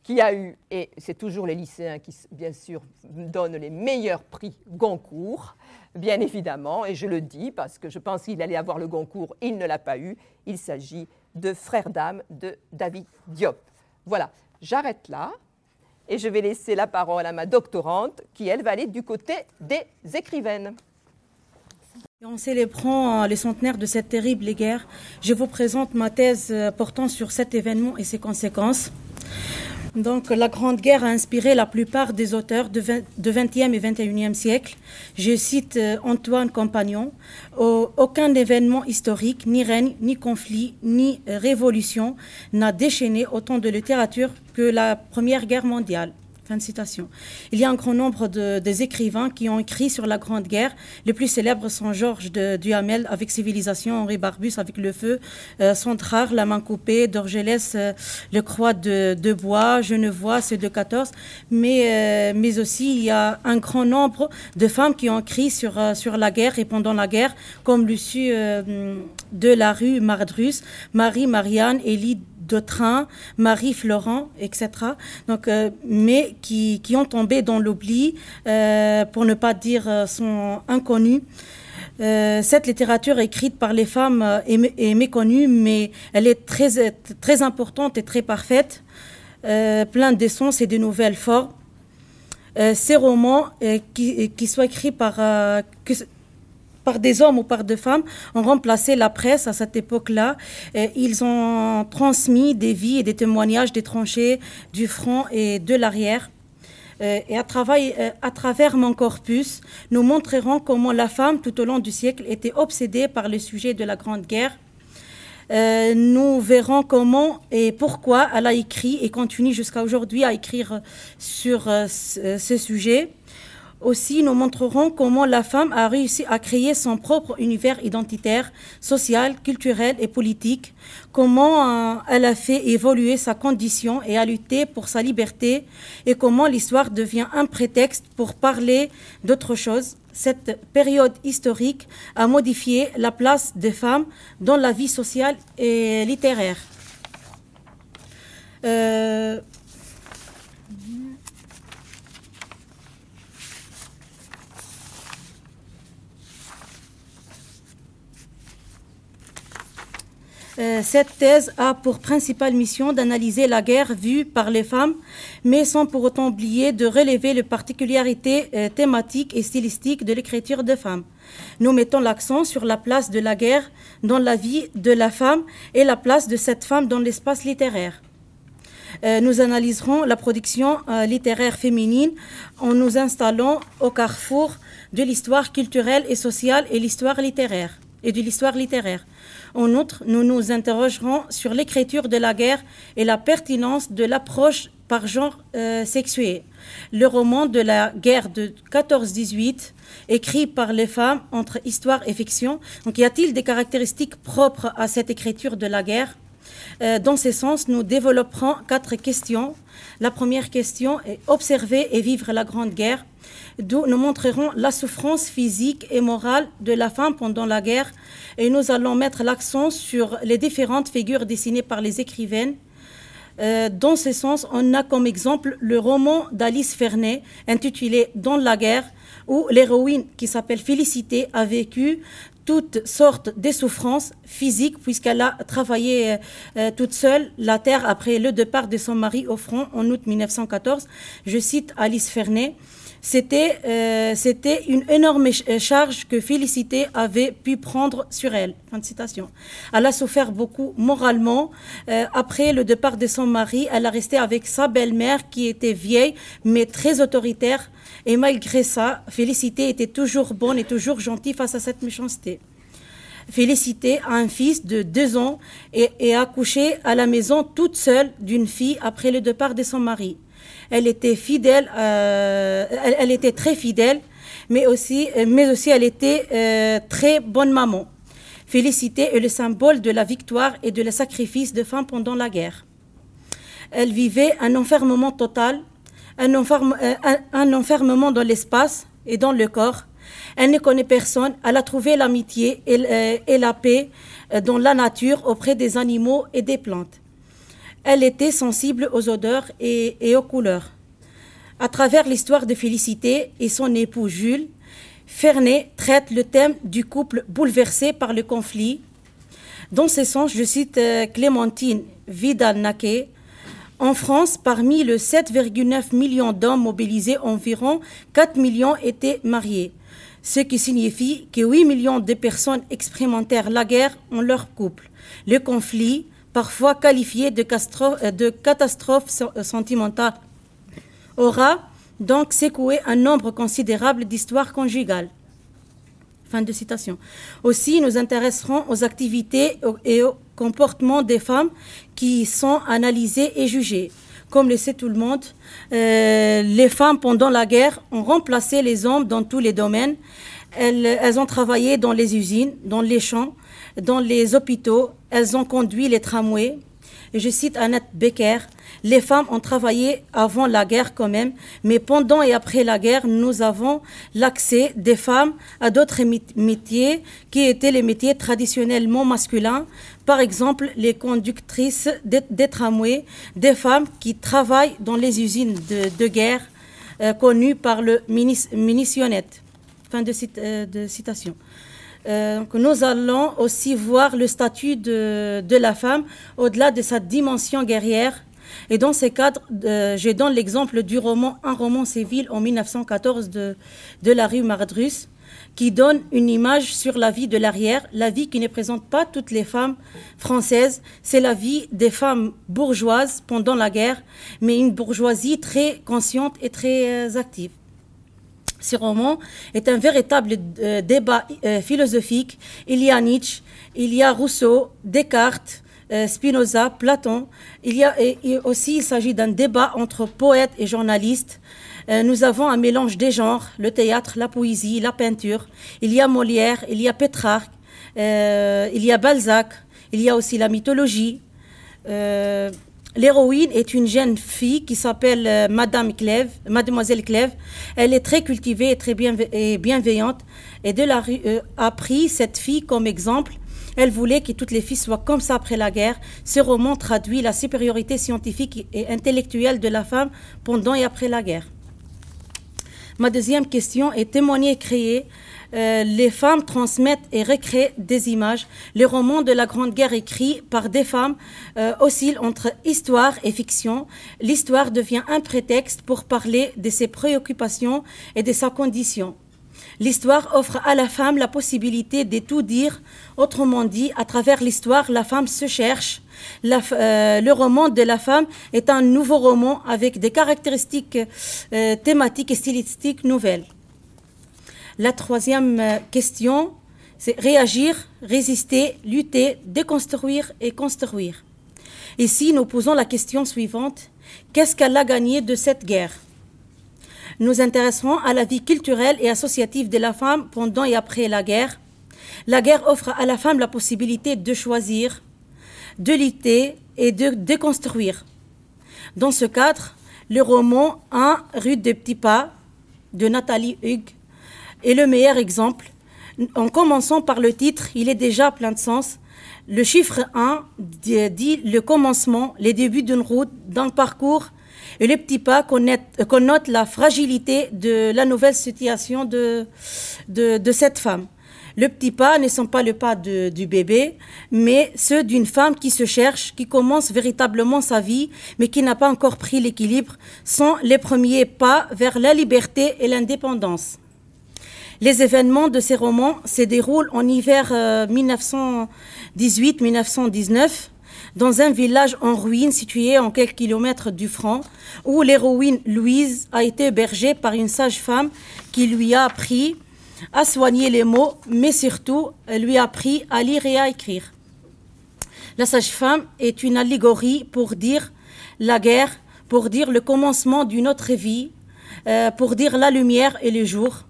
qui a eu, et c'est toujours les lycéens qui, bien sûr, donnent les meilleurs prix Goncourt, bien évidemment, et je le dis parce que je pense qu'il allait avoir le Goncourt, il ne l'a pas eu. Il s'agit de Frères d'âme de David Diop. Voilà, j'arrête là. Et je vais laisser la parole à ma doctorante qui, elle, va aller du côté des écrivaines. En célébrant les centenaires de cette terrible guerre, je vous présente ma thèse euh, portant sur cet événement et ses conséquences. Donc, la Grande Guerre a inspiré la plupart des auteurs de 20e et 21e siècle. Je cite euh, Antoine Compagnon. Aucun événement historique, ni règne, ni conflit, ni révolution n'a déchaîné autant de littérature que la Première Guerre mondiale. Fin de citation. Il y a un grand nombre de, des écrivains qui ont écrit sur la Grande Guerre. Les plus célèbres sont Georges Duhamel avec Civilisation, Henri Barbus avec Le Feu, euh, La main coupée, Dorgelès, euh, Le Croix de, de, Bois, Genevois, ceux de 14. Mais, euh, mais aussi, il y a un grand nombre de femmes qui ont écrit sur, euh, sur la guerre et pendant la guerre, comme Lucie de la rue Mardrus, Marie, Marianne, Élie train, Marie Florent, etc. Donc, euh, mais qui, qui, ont tombé dans l'oubli, euh, pour ne pas dire euh, sont inconnus. cette littérature écrite par les femmes est, méconnue, mais elle est très, très importante et très parfaite, plein d'essence et de nouvelles formes. ces romans qui, qui, soient écrits par, par des hommes ou par des femmes, ont remplacé la presse à cette époque-là. Ils ont transmis des vies et des témoignages des tranchées, du front et de l'arrière. Euh, et à travers, euh, à travers, mon corpus, nous montrerons comment la femme, tout au long du siècle, était obsédée par le sujet de la Grande Guerre. Euh, nous verrons comment et pourquoi elle a écrit et continue jusqu'à aujourd'hui à écrire sur ce sujet. Aussi, nous montrerons comment la femme a réussi à créer son propre univers identitaire, social, culturel et politique, comment euh, elle a fait évoluer sa condition et a lutté pour sa liberté, et comment l'histoire devient un prétexte pour parler d'autre chose. Cette période historique a modifié la place des femmes dans la vie sociale et littéraire. Euh, cette thèse a pour principale mission d'analyser la guerre vue par les femmes, mais sans pour autant oublier de relever les particularités euh, thématiques et stylistiques de l'écriture des femmes. Nous mettons l'accent sur la place de la guerre dans la vie de la femme et la place de cette femme dans l'espace littéraire. Euh, nous analyserons la production littéraire féminine en nous installant au carrefour de l'histoire culturelle et sociale et l'histoire littéraire et de l'histoire littéraire. En outre, nous nous interrogerons sur l'écriture de la guerre et la pertinence de l'approche par genre euh, sexué. Le roman de la guerre de 14-18, écrit par les femmes entre histoire et fiction. Donc, y a-t-il des caractéristiques propres à cette écriture de la guerre? Dans ce sens, nous développerons quatre questions. La première question est observer et vivre la Grande Guerre d'où nous montrerons la souffrance physique et morale de la femme pendant la guerre et nous allons mettre l'accent sur les différentes figures dessinées par les écrivaines. Euh, dans ce sens, on a comme exemple le roman d'Alice Fernet intitulé Dans la guerre, où l'héroïne qui s'appelle Félicité a vécu toutes sortes de souffrances physiques, puisqu'elle a travaillé toute seule la terre après le départ de son mari au front en août 1914. Je cite Alice Fernet. C'était euh, c'était une énorme euh, charge que Félicité avait pu prendre sur elle. Fin de citation. Elle a souffert beaucoup moralement. Euh, après le départ de son mari, elle a resté avec sa belle-mère qui était vieille mais très autoritaire. Et malgré ça, Félicité était toujours bonne et toujours gentille face à cette méchanceté. Félicité a un fils de deux ans et, et a à la maison toute seule d'une fille après le départ de son mari. Elle était fidèle, euh, elle, était très fidèle, mais aussi, mais aussi elle était euh, très bonne maman. Félicité est le symbole de la victoire et de le sacrifice de femmes pendant la guerre. Elle vivait un enfermement total, un, euh, un enfermement dans l'espace et dans le corps. Elle ne connaît personne. Elle a trouvé l'amitié et, et, la paix dans la nature auprès des animaux et des plantes. Elle était sensible aux odeurs et, aux couleurs. À travers l'histoire de Félicité et son époux Jules, Fernet traite le thème du couple bouleversé par le conflit. Dans ce sens, je cite euh, Clémentine Vidal-Naquet. En France, parmi les 7,9 millions d'hommes mobilisés, environ 4 millions étaient mariés, ce qui signifie que 8 millions de personnes expérimentèrent la guerre en leur couple. Le conflit, parfois qualifié de, euh, catastrophe euh, sentimentale, aura donc secoué un nombre considérable d'histoires conjugales. Fin de citation. Aussi, nous intéresserons aux activités et aux comportements des femmes qui sont analysées et jugées. Comme le sait tout le monde, euh, les femmes pendant la guerre ont remplacé les hommes dans tous les domaines. Elles, elles ont travaillé dans les usines, dans les champs, dans les hôpitaux, elles ont conduit les tramways. Je cite Annette Becker, les femmes ont travaillé avant la guerre quand même, mais pendant et après la guerre, nous avons l'accès des femmes à d'autres métiers qui étaient les métiers traditionnellement masculins, par exemple les conductrices des, tramways, des femmes qui travaillent dans les usines de, guerre euh, connues par le munitionnette. Fin de, euh, de citation. Euh, nous allons aussi voir le statut de, la femme au-delà de sa dimension guerrière. Et dans ce cadre, euh, je donne l'exemple du roman Un roman civil en 1914 de, de la rue Mardrus, qui donne une image sur la vie de l'arrière, la vie qui ne présente pas toutes les femmes françaises. C'est la vie des femmes bourgeoises pendant la guerre, mais une bourgeoisie très consciente et très euh, active. Ce roman est un véritable euh, débat euh, philosophique. Il y a Nietzsche, il y a Rousseau, Descartes, euh, Spinoza, Platon. Il y a aussi, il s'agit d'un débat entre poètes et journalistes. nous avons un mélange des genres, le théâtre, la poésie, la peinture. Il y a Molière, il y a Pétrarque, il y a Balzac, il y a aussi la mythologie. L'héroïne est une jeune fille qui s'appelle euh, Madame Clève, Mademoiselle Clève. Elle est très cultivée et très bienveillante. Et de la rue euh, a pris cette fille comme exemple. Elle voulait que toutes les filles soient comme ça après la guerre. Ce roman traduit la supériorité scientifique et intellectuelle de la femme pendant et après la guerre. Ma deuxième question est témoigner et créer euh, les femmes transmettent et recréent des images. Les romans de la Grande Guerre écrits par des femmes euh, oscillent entre histoire et fiction. L'histoire devient un prétexte pour parler de ses préoccupations et de sa condition. L'histoire offre à la femme la possibilité de tout dire. Autrement dit, à travers l'histoire, la femme se cherche. Euh, le roman de la femme est un nouveau roman avec des caractéristiques thématiques et stylistiques nouvelles. La troisième euh, question, c'est réagir, résister, lutter, déconstruire et construire. Ici, nous posons la question suivante. Qu'est-ce qu'elle a gagné de cette guerre? Nous intéresserons à la vie culturelle et associative de la femme pendant et après la guerre. La guerre offre à la femme la possibilité de choisir, de lutter et de déconstruire. Dans ce cadre, le roman Un rue des petits pas de Nathalie Hugues est le meilleur exemple. En commençant par le titre, il est déjà plein de sens. Le chiffre 1 dit le commencement, les débuts d'une route, d'un parcours, et les petits pas connotent la fragilité de la nouvelle situation de cette femme. Le petit pas ne sont pas le pas du bébé, mais ceux d'une femme qui se cherche, qui commence véritablement sa vie, mais qui n'a pas encore pris l'équilibre, sont les premiers pas vers la liberté et l'indépendance. Les événements de ces romans se déroulent en hiver 1918-1919 euh, dans un village en ruine situé en quelques kilomètres du front, où l'héroïne Louise a été hébergée par une sage-femme qui lui a appris à soigner les mots, mais surtout lui a appris à lire et à écrire. La sage-femme est une allégorie pour dire la guerre, pour dire le commencement d'une autre vie, euh, pour dire la lumière et le jour.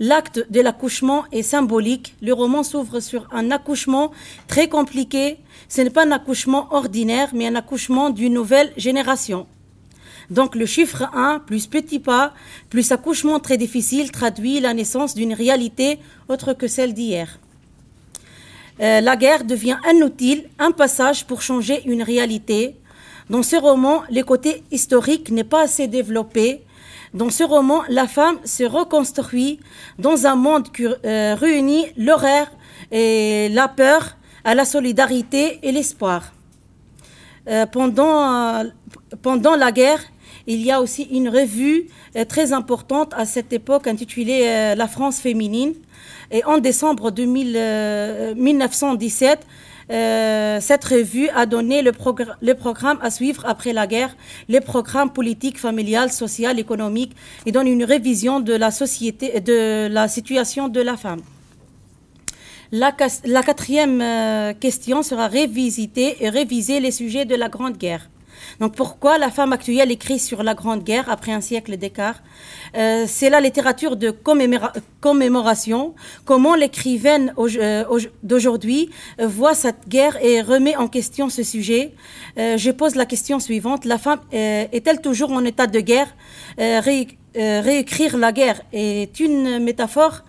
L'acte de l'accouchement est symbolique. Le roman s'ouvre sur un accouchement très compliqué. Ce n'est pas un accouchement ordinaire, mais un accouchement d'une nouvelle génération. Donc le chiffre 1 plus petit pas plus accouchement très difficile traduit la naissance d'une réalité autre que celle d'hier. Euh, la guerre devient inutile, un passage pour changer une réalité. Dans ce roman, le côté historique n'est pas assez développé. Dans ce roman, la femme se reconstruit dans un monde qui euh, réunit l'horreur et la peur à la solidarité et l'espoir. Euh, pendant, pendant la guerre, il y a aussi une revue euh, très importante à cette époque intitulée euh, La France féminine. Et en décembre 1917, euh, cette revue a donné le, programme à suivre après la guerre, les programmes politiques, familiales, sociales, économiques, et donne une révision de la société, de la situation de la femme. La, la quatrième question sera révisiter et réviser les sujets de la Grande Guerre. Donc pourquoi la femme actuelle écrit sur la Grande Guerre après un siècle d'écart? Euh, C'est la littérature de commémoration. Comment l'écrivaine euh, d'aujourd'hui euh, voit cette guerre et remet en question ce sujet? Je pose la question suivante. La femme est-elle toujours en état de guerre? Réécrire la guerre est une métaphore.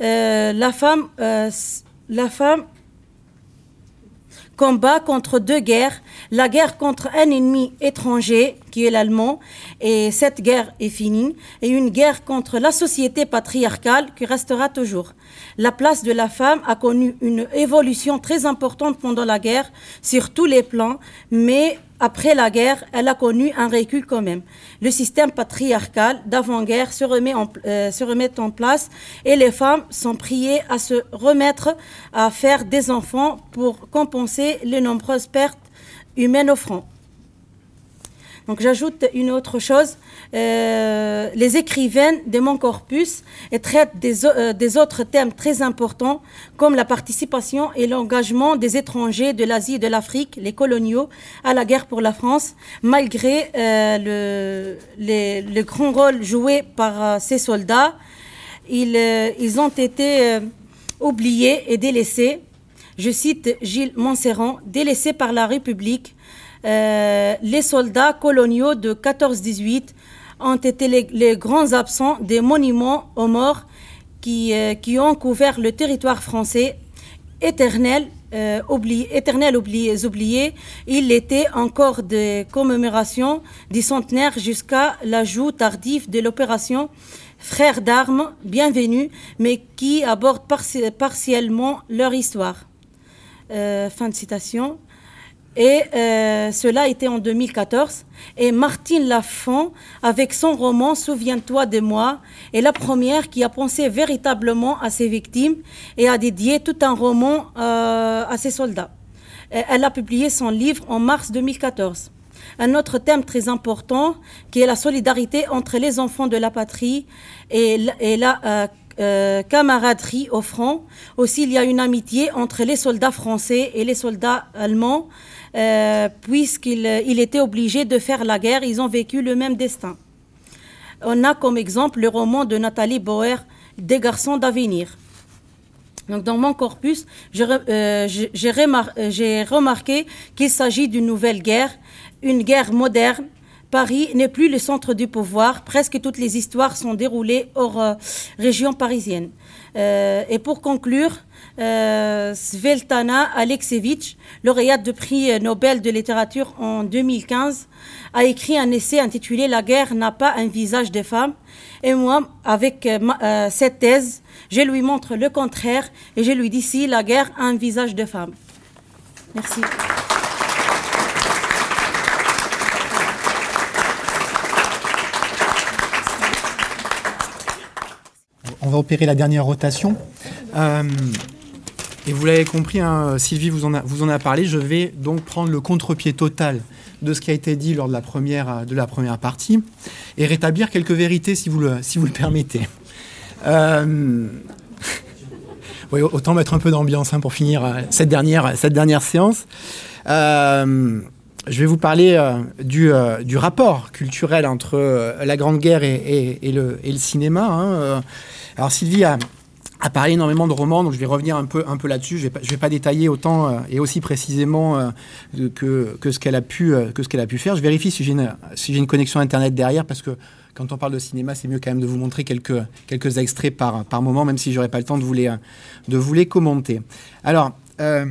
la femme, la femme combat contre deux guerres, la guerre contre un ennemi étranger, qui est l'allemand, et cette guerre est finie, et une guerre contre la société patriarcale qui restera toujours. La place de la femme a connu une évolution très importante pendant la guerre sur tous les plans, mais après la guerre, elle a connu un recul quand même. Le système patriarcal d'avant-guerre se, remet en, euh, se remet en place et les femmes sont priées à se remettre à faire des enfants pour compenser les nombreuses pertes humaines au front. Donc j'ajoute une autre chose. Euh, les écrivaines de mon corpus traitent des, euh, des, autres thèmes très importants comme la participation et l'engagement des étrangers de l'Asie et de l'Afrique, les coloniaux, à la guerre pour la France, malgré euh, le, grand rôle joué par ces soldats. Ils, ils ont été oubliés et délaissés. Je cite Gilles Montserrand, délaissés par la République les soldats coloniaux de 14-18 ont été les, grands absents des monuments aux morts qui, euh, qui ont couvert le territoire français éternel, euh, oublié, éternel oublié, Il était encore des commémorations du centenaire jusqu'à l'ajout tardif de l'opération Frères d'armes, bienvenue, mais qui aborde partiellement leur histoire. fin de citation. Et euh, cela était en 2014. Et Martine Lafont, avec son roman Souviens-toi de moi, est la première qui a pensé véritablement à ses victimes et a dédié tout un roman euh, à ses soldats. Elle a publié son livre en mars 2014. Un autre thème très important qui est la solidarité entre les enfants de la patrie et, la euh, camaraderie au front. Aussi, il y a une amitié entre les soldats français et les soldats allemands. Euh, puisqu'il il était obligé de faire la guerre, ils ont vécu le même destin. On a comme exemple le roman de Nathalie Bauer, Des garçons d'avenir. Donc, dans mon corpus, euh, j'ai remarqué qu'il s'agit d'une nouvelle guerre, une guerre moderne, Paris n'est plus le centre du pouvoir. Presque toutes les histoires sont déroulées hors euh, région parisienne. Euh, et pour conclure, euh, Sveltana Alexievich, lauréate du prix Nobel de littérature en 2015, a écrit un essai intitulé La guerre n'a pas un visage de femme. Et moi, avec cette thèse, je lui montre le contraire et je lui dis si la guerre a un visage de femme. Merci. On va opérer la dernière rotation. Euh, et vous l'avez compris, hein, Sylvie vous en, a, parlé, je vais donc prendre le contre-pied total de ce qui a été dit lors de la première, de la première partie et rétablir quelques vérités si vous le, permettez. Euh, [LAUGHS] autant mettre un peu d'ambiance hein, pour finir euh, cette dernière, séance. Je vais vous parler du, rapport culturel entre la Grande Guerre et, et, le, et le, cinéma. Hein. Alors Sylvie a, parlé énormément de romans, donc je vais revenir un peu, un peu là-dessus. Je ne vais, pas détailler autant et aussi précisément que, que, ce qu'elle a, pu, qu'elle a pu faire. Je vérifie si j'ai une, si une connexion Internet derrière, parce que quand on parle de cinéma, c'est mieux quand même de vous montrer quelques, quelques extraits par, par moment, même si j'aurais pas le temps de vous les, de vous les commenter. Alors, euh,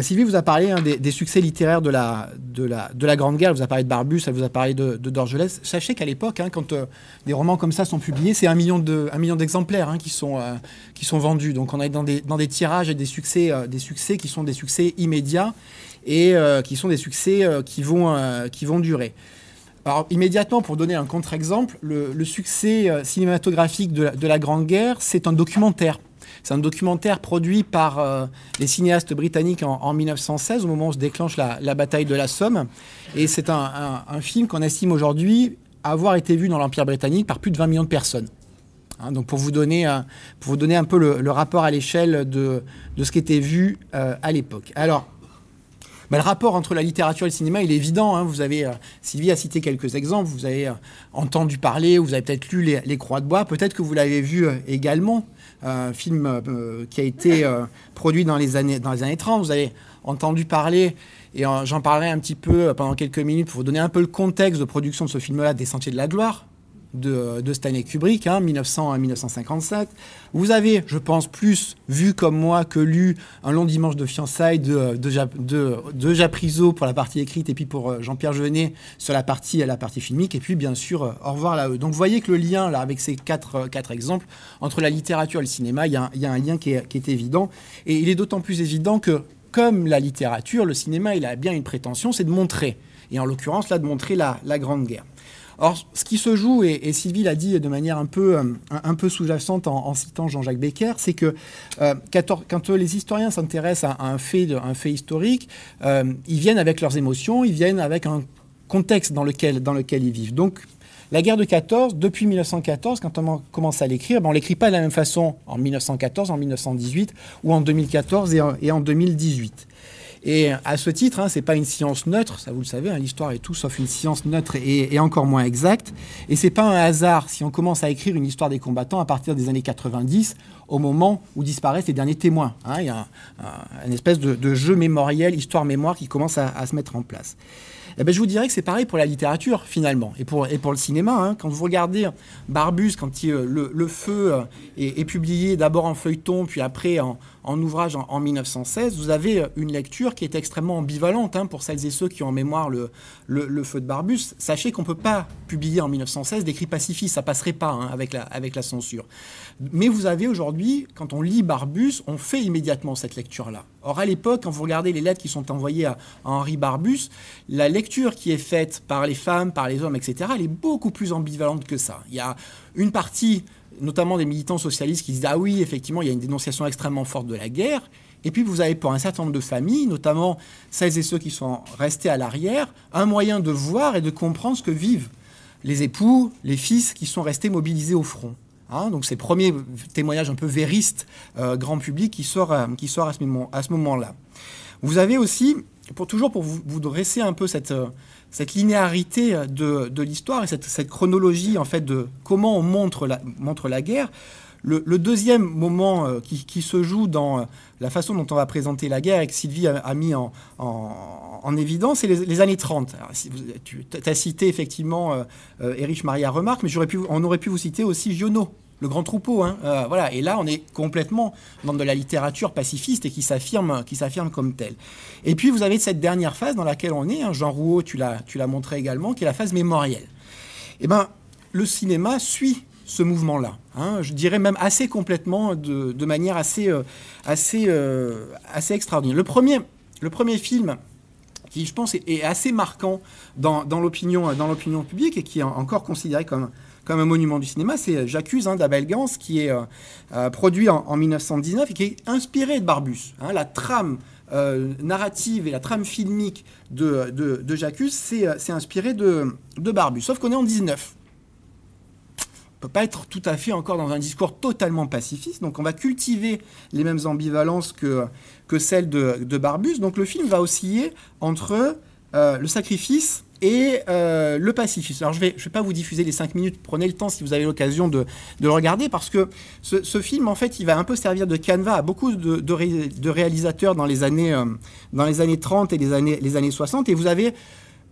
Sylvie vous a parlé hein, des, succès littéraires de la, de, la, de la Grande Guerre, elle vous a parlé de Barbus, elle vous a parlé de, Dorgelès. Sachez qu'à l'époque, hein, quand euh, des romans comme ça sont publiés, c'est un million, d'exemplaires hein, qui, sont, euh, qui sont vendus. Donc on est dans des, dans des tirages et des succès, des succès qui sont des succès immédiats et qui sont des succès qui, vont, qui vont durer. Alors immédiatement, pour donner un contre-exemple, le, succès euh, cinématographique de la, Grande Guerre, c'est un documentaire. C'est un documentaire produit par euh, les cinéastes britanniques en, 1916, au moment où se déclenche la, bataille de la Somme. Et c'est un, film qu'on estime aujourd'hui avoir été vu dans l'Empire britannique par plus de 20 millions de personnes. Hein, donc pour vous, donner, pour vous donner un peu le, rapport à l'échelle de, de, ce qui était vu euh, à l'époque. Alors, le rapport entre la littérature et le cinéma, il est évident. Hein. Vous avez, euh, Sylvie a cité quelques exemples. Vous avez euh, entendu parler, vous avez peut-être lu les, Croix de bois. Peut-être que vous l'avez vu euh, également. Un film qui a été produit dans les, années, dans les années 30. Vous avez entendu parler, et j'en parlerai un petit peu pendant quelques minutes pour vous donner un peu le contexte de production de ce film-là, Des Sentiers de la Gloire, de, Stanley Kubrick, 1900 hein, à 1957. Vous avez, je pense, plus vu comme moi que lu Un long dimanche de fiançailles de, de, de, pour la partie écrite et puis pour euh, Jean-Pierre Jeunet sur la partie, la partie filmique. Et puis, bien sûr, euh, Au revoir là. Donc, vous voyez que le lien, là, avec ces quatre, euh, quatre exemples, entre la littérature et le cinéma, il y a, un lien qui est, évident. Et il est d'autant plus évident que, comme la littérature, le cinéma, il a bien une prétention, c'est de montrer. Et en l'occurrence, là, de montrer la Grande Guerre. Or, ce qui se joue, et, Sylvie l'a dit de manière un peu, euh, un, peu sous-jacente en, citant Jean-Jacques Becker, c'est que euh, quand, les historiens s'intéressent à, un, fait, un fait historique, euh, ils viennent avec leurs émotions, ils viennent avec un contexte dans lequel, dans lequel ils vivent. Donc, la guerre de 14, depuis 1914, quand on commence à l'écrire, ben on ne l'écrit pas de la même façon en 1914, en 1918 ou en 2014 et en 2018. Et à ce titre, hein, ce n'est pas une science neutre, ça vous le savez, hein, l'histoire est tout sauf une science neutre et, encore moins exacte. Et c'est pas un hasard si on commence à écrire une histoire des combattants à partir des années 90, au moment où disparaissent les derniers témoins. Hein. il y a un, espèce de, jeu mémoriel, histoire-mémoire qui commence à, se mettre en place. Eh ben, je vous dirais que c'est pareil pour la littérature, finalement, et pour, et pour le cinéma. Quand vous regardez Barbus, quand le, Feu euh, est publié d'abord en feuilleton, puis après en, en ouvrage en, 1916, vous avez euh, une lecture qui est extrêmement ambivalente hein, pour celles et ceux qui ont en mémoire le, feu de Barbus. Sachez qu'on ne peut pas publier en 1916 des cris pacifistes, ça passerait pas hein, avec, la, avec la censure. Mais vous avez aujourd'hui, quand on lit Barbus, on fait immédiatement cette lecture-là. Or, à l'époque, quand vous regardez les lettres qui sont envoyées à, Henri Barbus, la lecture qui est faite par les femmes, par les hommes, etc., elle est beaucoup plus ambivalente que ça. Il y a une partie notamment des militants socialistes qui disent Ah oui, effectivement, il y a une dénonciation extrêmement forte de la guerre. Et puis vous avez pour un certain nombre de familles, notamment celles et ceux qui sont restés à l'arrière, un moyen de voir et de comprendre ce que vivent les époux, les fils qui sont restés mobilisés au front. Hein, donc ces premiers témoignages un peu véristes, euh, grand public, qui sort, euh, qui sort à ce moment-là. Moment vous avez aussi, pour toujours pour vous, dresser un peu cette, euh, cette linéarité de, l'histoire et cette, chronologie en fait de comment on montre la, montre la guerre, Le, deuxième moment euh, qui, se joue dans euh, la façon dont on va présenter la guerre et que Sylvie a, mis en, évidence, c'est les, années 30. si tu as cité effectivement Erich Maria Remarque, mais pu, on aurait pu vous citer aussi Giono, le grand troupeau. Hein. voilà. Et là, on est complètement dans de la littérature pacifiste et qui s'affirme, qui s'affirme comme telle. Et puis, vous avez cette dernière phase dans laquelle on est. Hein. Jean Rouault, tu l'as, tu l'as montré également, qui est la phase mémorielle. Eh ben, le cinéma suit ce mouvement-là. Hein. je dirais même assez complètement, de, manière assez, euh, assez, euh, assez extraordinaire. Le premier, le premier film qui, je pense, est, assez marquant dans, dans l'opinion publique et qui est encore considéré comme, comme un monument du cinéma, c'est J'accuse hein, d'Abel Gans, qui est euh, produit en, 1919 et qui est inspiré de Barbus. Hein. la trame narrative et la trame filmique de, de, J'accuse, c'est inspiré de, de Barbus. Sauf qu'on est en 19 peut pas être tout à fait encore dans un discours totalement pacifiste. Donc on va cultiver les mêmes ambivalences que, celles de, de Barbus. Donc le film va osciller entre euh, le sacrifice et euh, le pacifisme. Alors je ne vais, je vais pas vous diffuser les cinq minutes, prenez le temps si vous avez l'occasion de, de, le regarder, parce que ce, film, en fait, il va un peu servir de canevas à beaucoup de, réalisateurs dans les, années, euh, dans les années 30 et les années, les années 60, et vous avez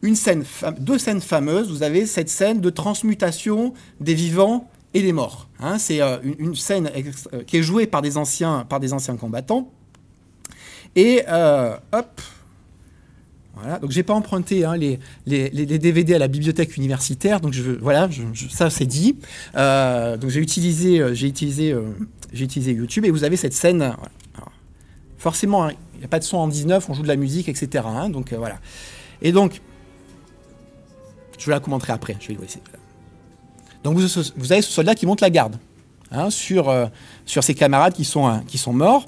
une scène, deux scènes fameuses. Vous avez cette scène de transmutation des vivants et des morts. Hein. c'est euh, une, scène euh, qui est jouée par des anciens, par des anciens combattants. Et hop, voilà. Donc j'ai pas emprunté hein, les, DVD à la bibliothèque universitaire. Donc je, voilà, ça c'est dit. donc j'ai utilisé, j'ai utilisé, j'ai utilisé YouTube et vous avez cette scène. forcément, hein, il n'y a pas de son en 19, on joue de la musique, etc. donc voilà. Et donc je vous la commenterai après. Je vais Donc vous, vous, avez ce soldat qui monte la garde hein, sur, euh, sur ses camarades qui sont, euh, qui sont morts.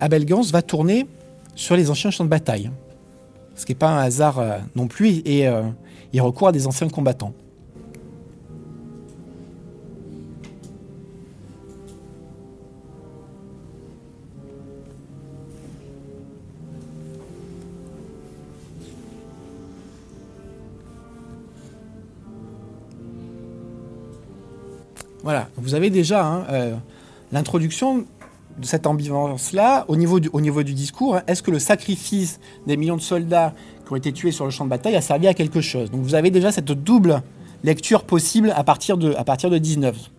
Abel Gans va tourner sur les anciens champs de bataille. Ce qui n'est pas un hasard euh, non plus, et euh, il recourt à des anciens combattants. Voilà, vous avez déjà hein, euh, l'introduction de cette ambivalence-là, au, niveau du, au niveau du discours, hein, est-ce que le sacrifice des millions de soldats qui ont été tués sur le champ de bataille a servi à quelque chose? Donc vous avez déjà cette double lecture possible à partir de 19.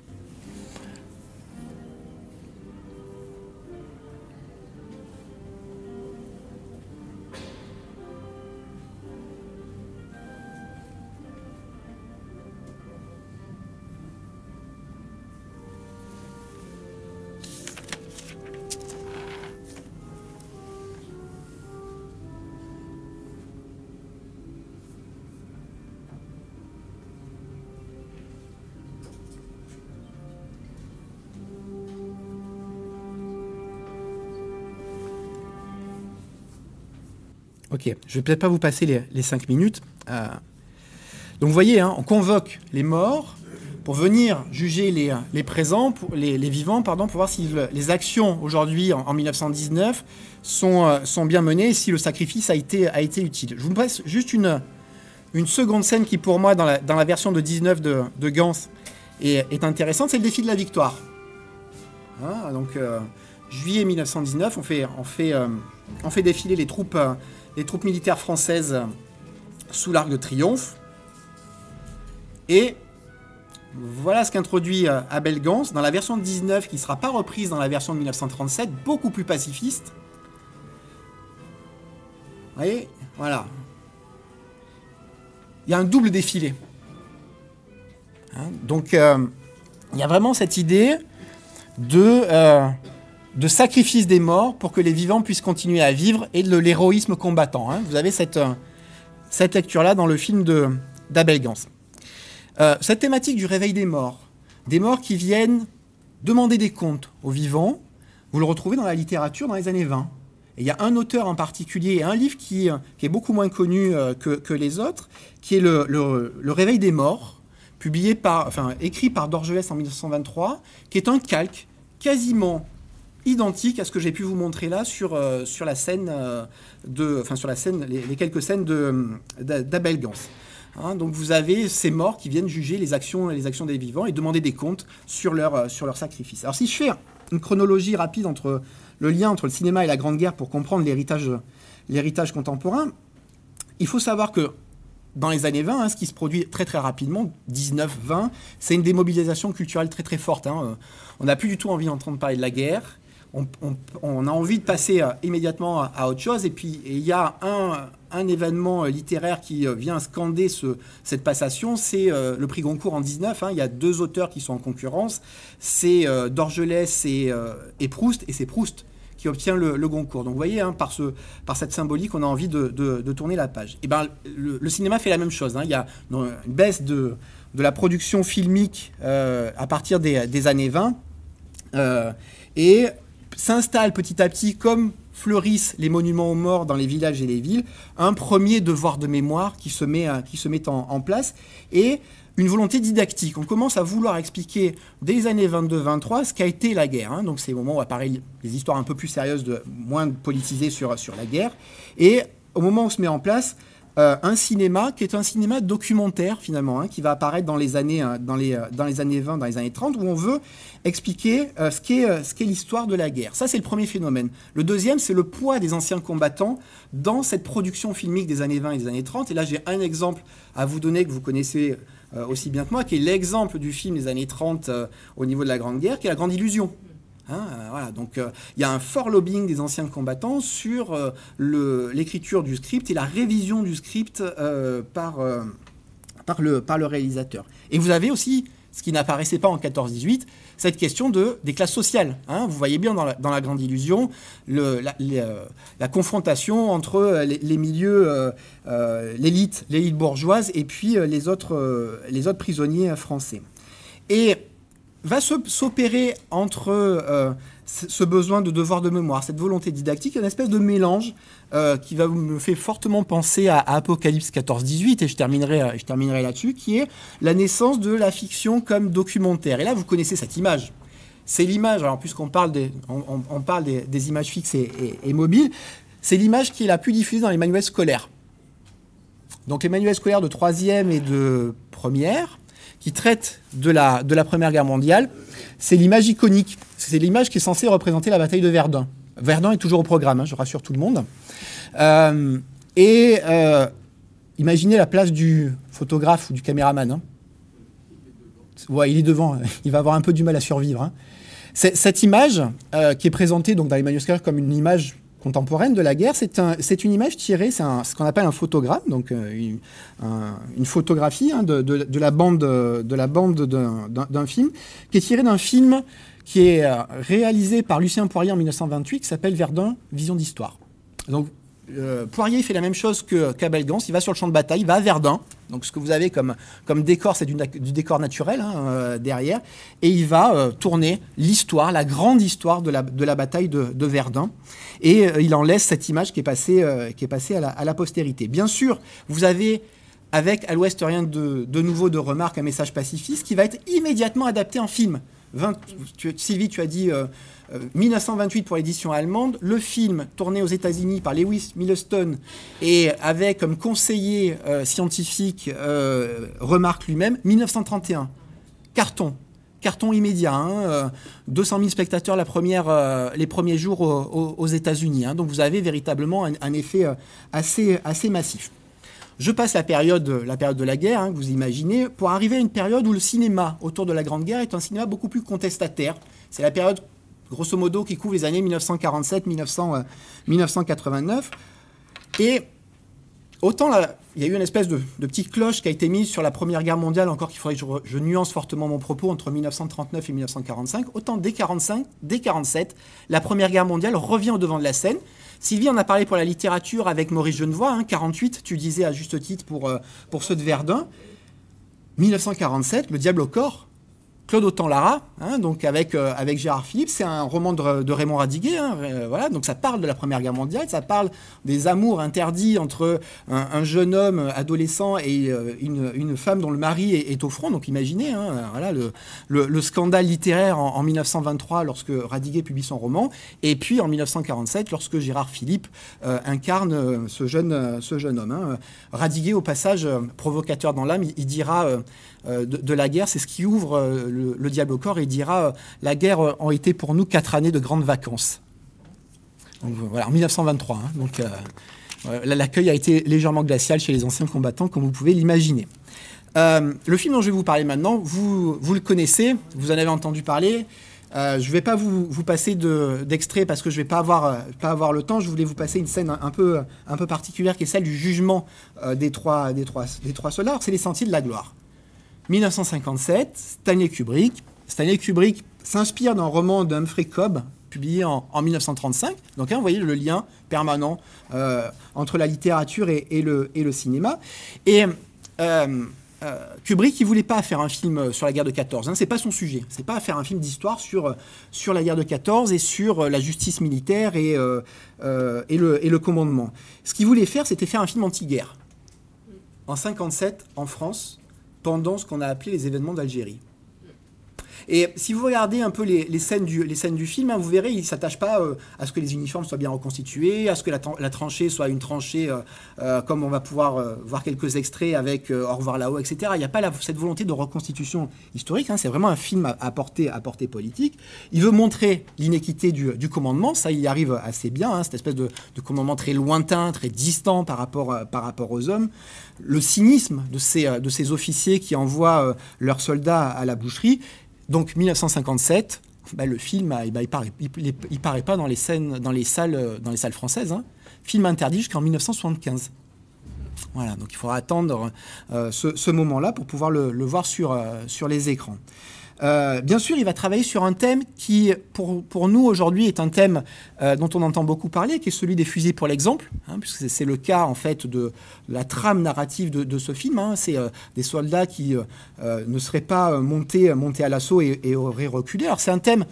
Ok, je vais peut-être pas vous passer les, cinq minutes. Euh, donc vous voyez, hein, on convoque les morts pour venir juger les, présents, les, vivants, pardon, pour voir si les actions aujourd'hui, en, 1919, sont, euh, sont bien menées si le sacrifice a été, utile. Je vous passe juste une, seconde scène qui, pour moi, dans la, version de 19 de, Gans, est, intéressante, c'est le défi de la victoire. Hein, donc, euh, juillet 1919, on fait, on fait, on fait défiler les troupes les troupes militaires françaises sous l'Arc de Triomphe. Et voilà ce qu'introduit euh, Abel Gans dans la version de 19 qui ne sera pas reprise dans la version de 1937, beaucoup plus pacifiste. Vous voyez Voilà. Il y a un double défilé. Hein, donc, euh, il y a vraiment cette idée de, euh, de sacrifice des morts pour que les vivants puissent continuer à vivre et de l'héroïsme combattant. Hein. Vous avez cette, euh, cette lecture-là dans le film d'Abel Gans. Euh, cette thématique du réveil des morts, des morts qui viennent demander des comptes aux vivants, vous le retrouvez dans la littérature dans les années 20. il y a un auteur en particulier et un livre qui, est beaucoup moins connu que, les autres, qui est le, le, Réveil des morts, publié par, enfin, écrit par Dorgelès en 1923, qui est un calque quasiment identique à ce que j'ai pu vous montrer là sur, sur la scène de, enfin sur la scène, les, quelques scènes d'Abel Gans. Hein, donc vous avez ces morts qui viennent juger les actions, les actions des vivants et demander des comptes sur leur, euh, sur leur sacrifice. Alors si je fais une chronologie rapide entre le lien entre le cinéma et la Grande Guerre pour comprendre l'héritage contemporain, il faut savoir que dans les années 20, hein, ce qui se produit très très rapidement, 19-20, c'est une démobilisation culturelle très très forte. Hein. On n'a plus du tout envie d'entendre parler de la guerre. On, a envie de passer euh, immédiatement à, autre chose. Et puis il y a un, événement euh, littéraire qui euh, vient scander ce, cette passation, c'est le prix Goncourt en 19. Hein. il y a deux auteurs qui sont en concurrence, c'est Dorgelès et, Proust, et c'est Proust qui obtient le, Goncourt. Donc vous voyez, hein, par, ce, par cette symbolique, on a envie de, tourner la page. Et ben, le, cinéma fait la même chose. Hein. il y a une baisse de, la production filmique à partir des, des années 20. et s'installe petit à petit comme fleurissent les monuments aux morts dans les villages et les villes, un premier devoir de mémoire qui se met, qui se met en, place et une volonté didactique. On commence à vouloir expliquer dès les années 22-23 ce qu'a été la guerre. Hein. Donc c'est au moment où apparaissent les histoires un peu plus sérieuses, de, moins politisées sur, sur la guerre. Et au moment où se met en place euh, un cinéma qui est un cinéma documentaire finalement, hein, qui va apparaître dans les, années, euh, dans, les, euh, dans les années 20, dans les années 30, où on veut expliquer ce qu'est l'histoire de la guerre. Ça, c'est le premier phénomène. Le deuxième, c'est le poids des anciens combattants dans cette production filmique des années 20 et des années 30. Et là, j'ai un exemple à vous donner que vous connaissez aussi bien que moi, qui est l'exemple du film des années 30 au niveau de la Grande Guerre, qui est La Grande Illusion. Hein, euh, donc euh, il y a un fort lobbying des anciens combattants sur euh, l'écriture du script et la révision du script par, par, le, par le réalisateur. Et vous avez aussi, ce qui n'apparaissait pas en 14-18, cette question de, des classes sociales. Hein. Vous voyez bien dans la, grande illusion la, confrontation entre les, milieux, l'élite, l'élite bourgeoise et puis les autres, les autres prisonniers français. Et va s'opérer entre euh, ce besoin de devoir de mémoire, cette volonté didactique, une espèce de mélange euh, qui va me fait fortement penser à, Apocalypse 14-18, et je terminerai, euh, je terminerai là-dessus, qui est la naissance de la fiction comme documentaire. Et là, vous connaissez cette image. C'est l'image, puisqu'on parle, des, parle des, images fixes et mobiles, c'est l'image qui est la plus diffusée dans les manuels scolaires. Donc les manuels scolaires de troisième et de première, qui traite de la, de la Première Guerre mondiale, c'est l'image iconique. C'est l'image qui est censée représenter la bataille de Verdun. Verdun est toujours au programme, hein, je rassure tout le monde. Euh, et euh, imaginez la place du photographe ou du caméraman. Hein. il est devant, [LAUGHS] il va avoir un peu du mal à survivre. Hein. Cette image, euh, qui est présentée donc, dans les manuscrits comme une image contemporaine de la guerre, c'est un, une image tirée, c'est ce qu'on appelle un photogramme, donc euh, une, photographie hein, de, la bande, d'un film, qui est tirée d'un film qui est euh, réalisé par Lucien Poirier en 1928, qui s'appelle Verdun, Vision d'Histoire. Euh, Poirier fait la même chose que Gans, il va sur le champ de bataille, il va à Verdun, donc ce que vous avez comme, comme décor, c'est du, décor naturel hein, euh, derrière, et il va euh, tourner l'histoire, la grande histoire de la, de la bataille de, Verdun, et il en laisse cette image qui est passée, qui est passée à, la, postérité. Bien sûr, vous avez avec à l'ouest rien de, de nouveau de remarque, un message pacifiste qui va être immédiatement adapté en film. Sylvie, tu as dit 1928 euh, pour l'édition allemande, le film tourné aux États-Unis par Lewis Milestone et avec comme conseiller euh, scientifique euh, remarque lui-même 1931. Carton, carton immédiat. 200 hein, 000 spectateurs les premiers jours aux, États-Unis. Hein. donc vous avez véritablement un, effet assez, assez massif. Je passe la période, la période de la guerre, hein, vous imaginez, pour arriver à une période où le cinéma autour de la Grande Guerre est un cinéma beaucoup plus contestataire. C'est la période grosso modo, qui couvre les années 1947-1989. Euh, Et autant là, il y a eu une espèce de, petite cloche qui a été mise sur la Première Guerre mondiale, encore qu'il faudrait que je, nuance fortement mon propos entre 1939 et 1945, autant dès 1945, dès 47, la Première Guerre mondiale revient au devant de la scène. Sylvie en a parlé pour la littérature avec Maurice Genevoix, hein, 48, tu disais à juste titre pour, euh, pour ceux de Verdun. 1947, le diable au corps, Claude Autant-Lara, hein, donc avec, euh, avec Gérard Philippe. C'est un roman de, Raymond Radiguet. Hein, euh, voilà, donc ça parle de la Première Guerre mondiale, ça parle des amours interdits entre un, jeune homme adolescent et euh, une, femme dont le mari est, au front. Donc imaginez hein, voilà, le, le, scandale littéraire en, 1923 lorsque Radiguet publie son roman, et puis en 1947 lorsque Gérard Philippe incarne ce jeune homme. Radiguet, au passage, provocateur dans l'âme, il, dira de, la guerre, c'est ce qui ouvre le, diable au corps et dira euh, La guerre euh, a été pour nous quatre années de grandes vacances. Voilà, en 1923. Hein. donc euh, l'accueil a été légèrement glacial chez les anciens combattants, comme vous pouvez l'imaginer. le film dont je vais vous parler maintenant, vous, le connaissez, vous en avez entendu parler. je ne vais pas vous, passer d'extrait parce que je ne vais pas avoir, le temps. Je voulais vous passer une scène un, peu, particulière qui est celle du jugement des, trois, des, trois, des trois soldats. C'est les sentiers de la gloire. 1957, Stanley Kubrick. Stanley Kubrick s'inspire d'un roman d'Humphrey Cobb, publié en, 1935. Donc, hein, vous voyez le lien permanent euh, entre la littérature et, le, cinéma. Et euh, euh, Kubrick, il voulait pas faire un film sur la guerre de 14. Hein, c'est pas son sujet. C'est pas faire un film d'histoire sur, sur la guerre de 14 et sur la justice militaire et, et, le, et le commandement. Ce qu'il voulait faire, c'était faire un film anti-guerre. En 57, en France, pendant ce qu'on a appelé les événements d'Algérie. Et si vous regardez un peu les, scènes, du, film, hein, vous verrez, il ne s'attache pas euh, à ce que les uniformes soient bien reconstitués, à ce que la, tranchée soit une tranchée, euh, euh, comme on va pouvoir voir quelques extraits avec Au revoir là-haut, etc. Il n'y a pas cette volonté de reconstitution historique, hein. c'est vraiment un film à, portée, à portée politique. Il veut montrer l'inéquité du, commandement, ça il y arrive assez bien, hein, cette espèce de, commandement très lointain, très distant par rapport, aux hommes le cynisme de ces, officiers qui envoient leurs soldats à la boucherie. Donc 1957, bah, le film, il, bah, il, paraît, paraît, pas dans les, euh, salles françaises. Hein. Film interdit jusqu'en 1975. Voilà, donc il faudra attendre ce, moment-là pour pouvoir le, voir sur, sur les écrans. Euh, bien sûr, il va travailler sur un thème qui, pour, pour nous aujourd'hui, est un thème euh, dont on entend beaucoup parler, qui est celui des fusils pour l'exemple, hein, puisque c'est le cas en fait de la trame narrative de, ce film. Hein. c'est euh, des soldats qui ne seraient pas montés, montés à l'assaut et, auraient reculé. Alors c'est un thème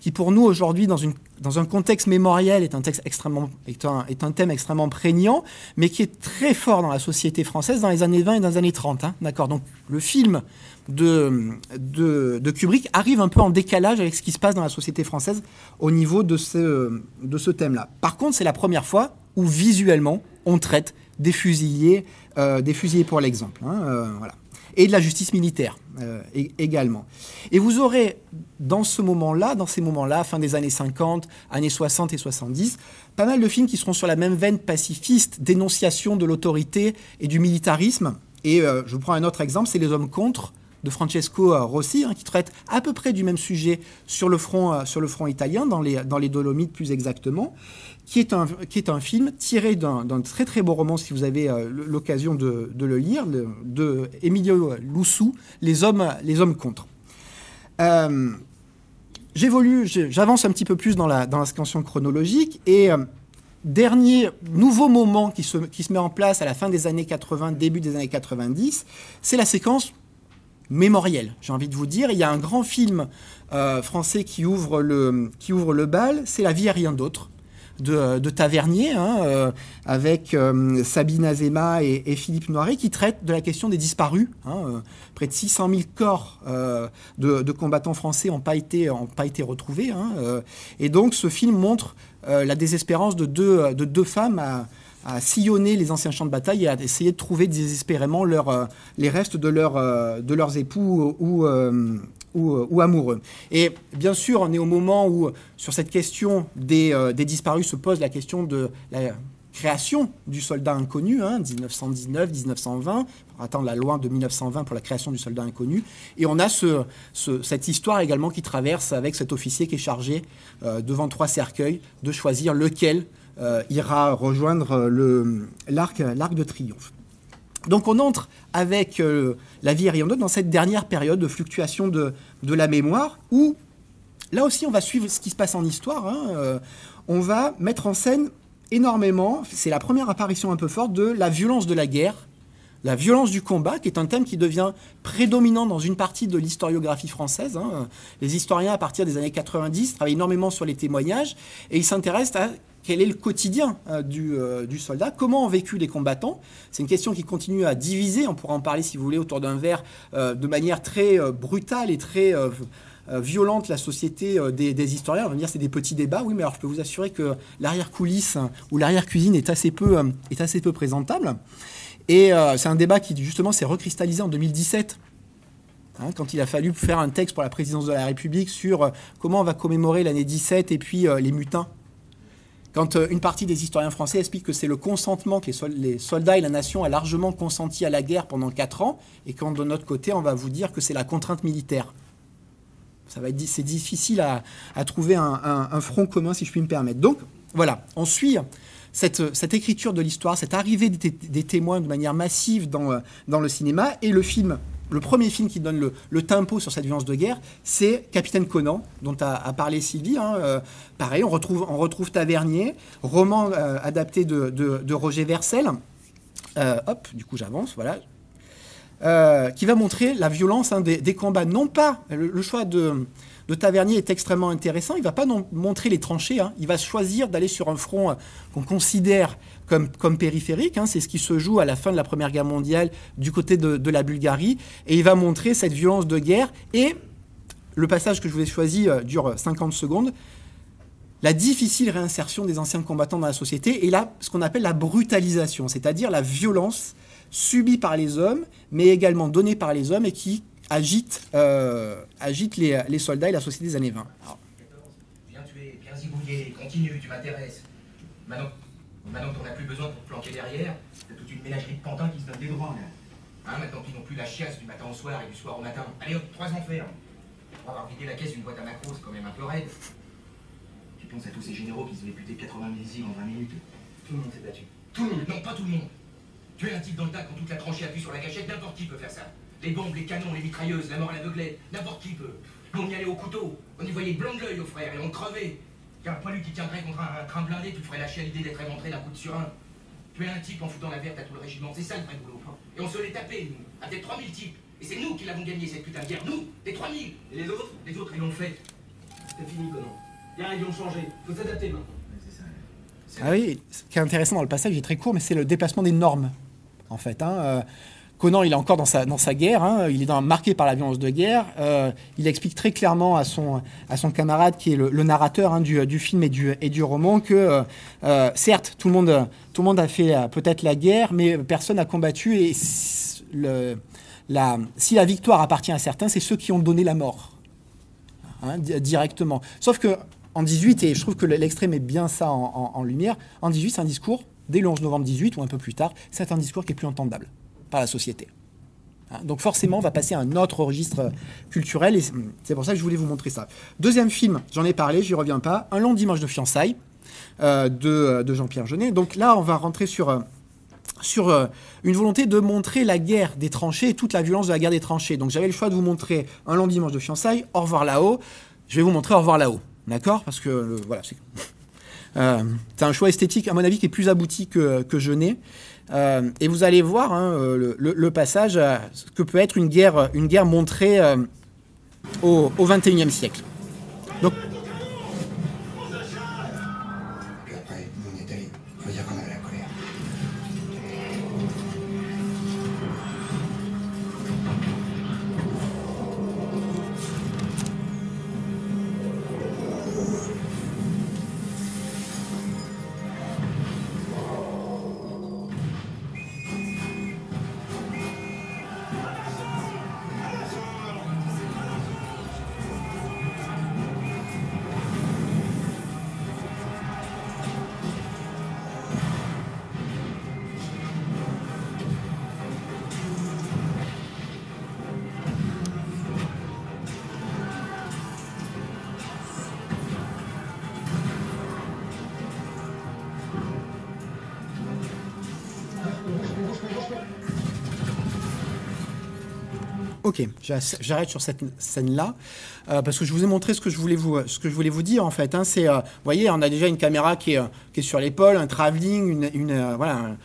qui pour nous aujourd'hui, dans, dans un contexte mémoriel, est un, texte extrêmement, est, un, est un thème extrêmement prégnant, mais qui est très fort dans la société française dans les années 20 et dans les années 30. Hein, D'accord Donc le film de, Kubrick arrive un peu en décalage avec ce qui se passe dans la société française au niveau de ce, de ce thème-là. Par contre, c'est la première fois où visuellement on traite des fusillés, euh, des fusillés pour l'exemple. Hein, euh, voilà et de la justice militaire euh, également. Et vous aurez dans ce moment-là, dans ces moments-là, fin des années 50, années 60 et 70, pas mal de films qui seront sur la même veine pacifiste, dénonciation de l'autorité et du militarisme. Et euh, je vous prends un autre exemple, c'est Les Hommes contre de Francesco euh, Rossi, hein, qui traite à peu près du même sujet sur le front, sur le front italien, dans les, dans les Dolomites plus exactement qui est un, qui est un film tiré d'un très très beau roman, si vous avez euh, l'occasion de, le lire, de Emilio Loussou, Les hommes, les hommes contre. Euh, J'évolue, j'avance un petit peu plus dans la, dans séquence chronologique et euh, dernier nouveau moment qui se, qui se met en place à la fin des années 80, début des années 90, c'est la séquence mémorielle, j'ai envie de vous dire. Il y a un grand film euh, français qui ouvre le, qui ouvre le bal, c'est La vie et rien d'autre de, Tavernier, hein, euh, avec euh, Sabine Azema et, Philippe Noiret, qui traitent de la question des disparus. Hein, près de 600 000 corps de, combattants français n'ont pas été, pas été retrouvés. Hein, et donc ce film montre la désespérance de deux, de deux femmes à, sillonner les anciens champs de bataille et à essayer de trouver désespérément leur, les restes de, de leurs époux ou, euh, ou, amoureux. Et bien sûr, on est au moment où, sur cette question des, euh, disparus, se pose la question de la création du soldat inconnu, 1919, 1920, pour attendre la loi de 1920 pour la création du soldat inconnu. Et on a ce, cette histoire également qui traverse avec cet officier qui est chargé, euh, devant trois cercueils, de choisir lequel ira rejoindre l'arc de triomphe. Donc on entre avec euh, la vie d'autre dans cette dernière période de fluctuation de, la mémoire où, là aussi, on va suivre ce qui se passe en histoire. Hein, euh, on va mettre en scène énormément, c'est la première apparition un peu forte de la violence de la guerre la violence du combat, qui est un thème qui devient prédominant dans une partie de l'historiographie française. Hein. Les historiens, à partir des années 90, travaillent énormément sur les témoignages et ils s'intéressent à quel est le quotidien euh, euh, du, soldat, comment ont vécu les combattants? C'est une question qui continue à diviser, on pourra en parler si vous voulez autour d'un verre, euh, de manière très brutale et très violente la société des, historiens. On va dire c'est des petits débats, oui, mais alors je peux vous assurer que l'arrière-coulisse ou l'arrière-cuisine est, assez peu, est assez peu présentable. Et c'est un débat qui justement s'est recristallisé en 2017 hein, quand il a fallu faire un texte pour la présidence de la République sur comment on va commémorer l'année 17 et puis les mutins quand euh, une partie des historiens français explique que c'est le consentement que les, soldats et la nation a largement consenti à la guerre pendant 4 ans, et quand de notre côté, on va vous dire que c'est la contrainte militaire. C'est difficile à, trouver un, front commun, si je puis me permettre. Donc, voilà, on suit cette, écriture de l'histoire, cette arrivée des, témoins de manière massive euh, dans le cinéma, et le film le premier film qui donne le, tempo sur cette violence de guerre, c'est Capitaine Conan, dont a, parlé Sylvie. Hein, euh, pareil, on retrouve, Tavernier, roman euh, adapté de, Roger Versel. Euh, hop, du coup j'avance, voilà. qui va montrer la violence hein, des, combats. Non pas le choix de, Tavernier est extrêmement intéressant. Il ne va pas montrer les tranchées. Hein. Il va choisir d'aller sur un front euh, qu'on considère comme, périphérique. Hein. C'est ce qui se joue à la fin de la Première Guerre mondiale du côté de, la Bulgarie. Et il va montrer cette violence de guerre. Et le passage que je vous ai choisi euh, dure 50 secondes. La difficile réinsertion des anciens combattants dans la société et là, ce qu'on appelle la brutalisation, c'est-à-dire la violence subie par les hommes, mais également donnée par les hommes et qui agite, euh, les, soldats et la société des années 20. Alors. Viens tuer, viens continue, tu m'intéresses. Maintenant, maintenant qu'on n'a plus besoin pour planquer derrière, t'as toute une ménagerie de pantins qui se donnent des droits, là. Hein, maintenant qu'ils n'ont plus la chiasse du matin au soir et du soir au matin. Allez hop, trois ans ferme. Pour avoir vidé la caisse d'une boîte à macro, c'est quand même un peu raide. Tu penses à tous ces généraux qui se sont buter 80 missiles en 20 minutes Tout le monde s'est battu. Tout le monde Non, pas tout le monde. Tu es un type dans le tas quand toute la tranchée appuie sur la gâchette, n'importe qui peut faire ça. Les bombes, les canons, les mitrailleuses, la mort à l'aveuglette, n'importe qui peut. On y allait au couteau, on y voyait blanc de l'œil aux frères et on crevait. Car un poilu qui tiendrait contre un, train blindé, tu ferais lâcher à l'idée d'être éventré d'un coup de surin. Tu es un type en foutant la verte à tout le régiment, c'est ça le vrai boulot. Et on se l'est tapé, nous, à peut-être 3000 types. Et c'est nous qui l'avons gagné cette putain de guerre, nous, les 3000. Et les autres Les autres, ils l'ont fait. C'est fini, Conan. Y'a ils ont changé. Faut s'adapter maintenant. Ah oui, ce qui est intéressant dans le passage, il est très court, mais c'est le déplacement des normes, en fait. Hein. Euh, Conan, il est encore dans sa, guerre, hein. il est marqué par la violence de guerre. Euh, il explique très clairement à son, camarade, qui est le, narrateur hein, du, film et du, roman, que euh, euh, certes, tout le, monde, a fait peut-être la guerre, mais personne n'a combattu. Et si la victoire appartient à certains, c'est ceux qui ont donné la mort, hein, directement. Sauf que en 18, et je trouve que l'extrême met bien ça en lumière, en 18, c'est un discours, dès le 11 novembre 18 ou un peu plus tard, c'est un discours qui est plus entendable la société. Hein, donc forcément, on va passer à un autre registre culturel et c'est pour ça que je voulais vous montrer ça. Deuxième film, j'en ai parlé, j'y reviens pas, Un long dimanche de fiançailles euh, de, Jean-Pierre Jeunet. Donc là, on va rentrer sur, euh, sur euh, une volonté de montrer la guerre des tranchées et toute la violence de la guerre des tranchées. Donc j'avais le choix de vous montrer Un long dimanche de fiançailles, Au revoir là-haut. Je vais vous montrer Au revoir là-haut. D'accord? Parce que voilà, c'est. [LAUGHS] c'est un choix esthétique, à mon avis, qui est plus abouti que, que Jeunet. Euh, et vous allez voir hein, euh, le, passage, ce que peut être une guerre, une guerre montrée euh, au XXIe siècle. Donc, Ok, j'arrête sur cette scène-là euh, parce que je vous ai montré ce que je voulais vous, ce que je voulais vous dire en fait. Hein, c'est, euh, vous voyez, on a déjà une caméra qui est, qui est sur l'épaule, un travelling, une, euh, voilà,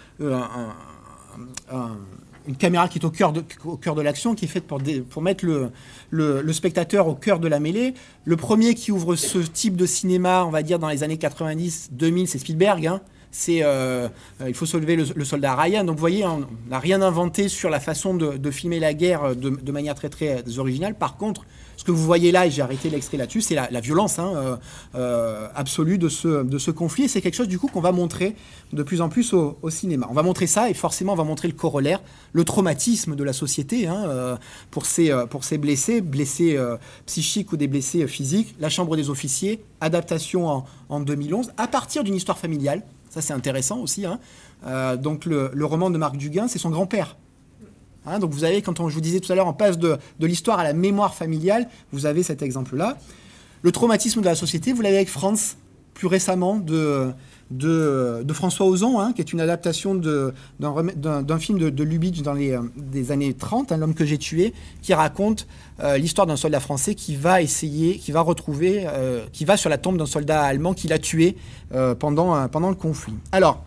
une caméra qui est au cœur de, de l'action, qui est faite pour, pour mettre le, le, spectateur au cœur de la mêlée. Le premier qui ouvre ce type de cinéma, on va dire dans les années 90-2000, c'est Spielberg. Hein. C'est, euh, il faut sauver le, soldat Ryan. Donc vous voyez, on n'a rien inventé sur la façon de, filmer la guerre de, de, manière très très originale. Par contre, ce que vous voyez là, et j'ai arrêté l'extrait là-dessus, c'est la, violence hein, euh, euh, absolue de ce, de ce conflit. Et c'est quelque chose du coup qu'on va montrer de plus en plus au, cinéma. On va montrer ça et forcément on va montrer le corollaire, le traumatisme de la société hein, euh, pour, ces, pour ces blessés, blessés psychiques ou des blessés physiques. La Chambre des officiers, adaptation en, en 2011, à partir d'une histoire familiale. Ça c'est intéressant aussi. Hein. donc le, roman de Marc Duguin, c'est son grand-père Hein, donc vous avez, quand on, je vous disais tout à l'heure, on passe de, l'histoire à la mémoire familiale, vous avez cet exemple-là. Le traumatisme de la société, vous l'avez avec France, plus récemment, de, de, François Ozon, hein, qui est une adaptation d'un film de, Lubitsch dans les des années 30, hein, L'homme que j'ai tué, qui raconte euh, l'histoire d'un soldat français qui va essayer, qui va retrouver, euh, qui va sur la tombe d'un soldat allemand qu'il a tué euh, pendant, pendant le conflit. Alors,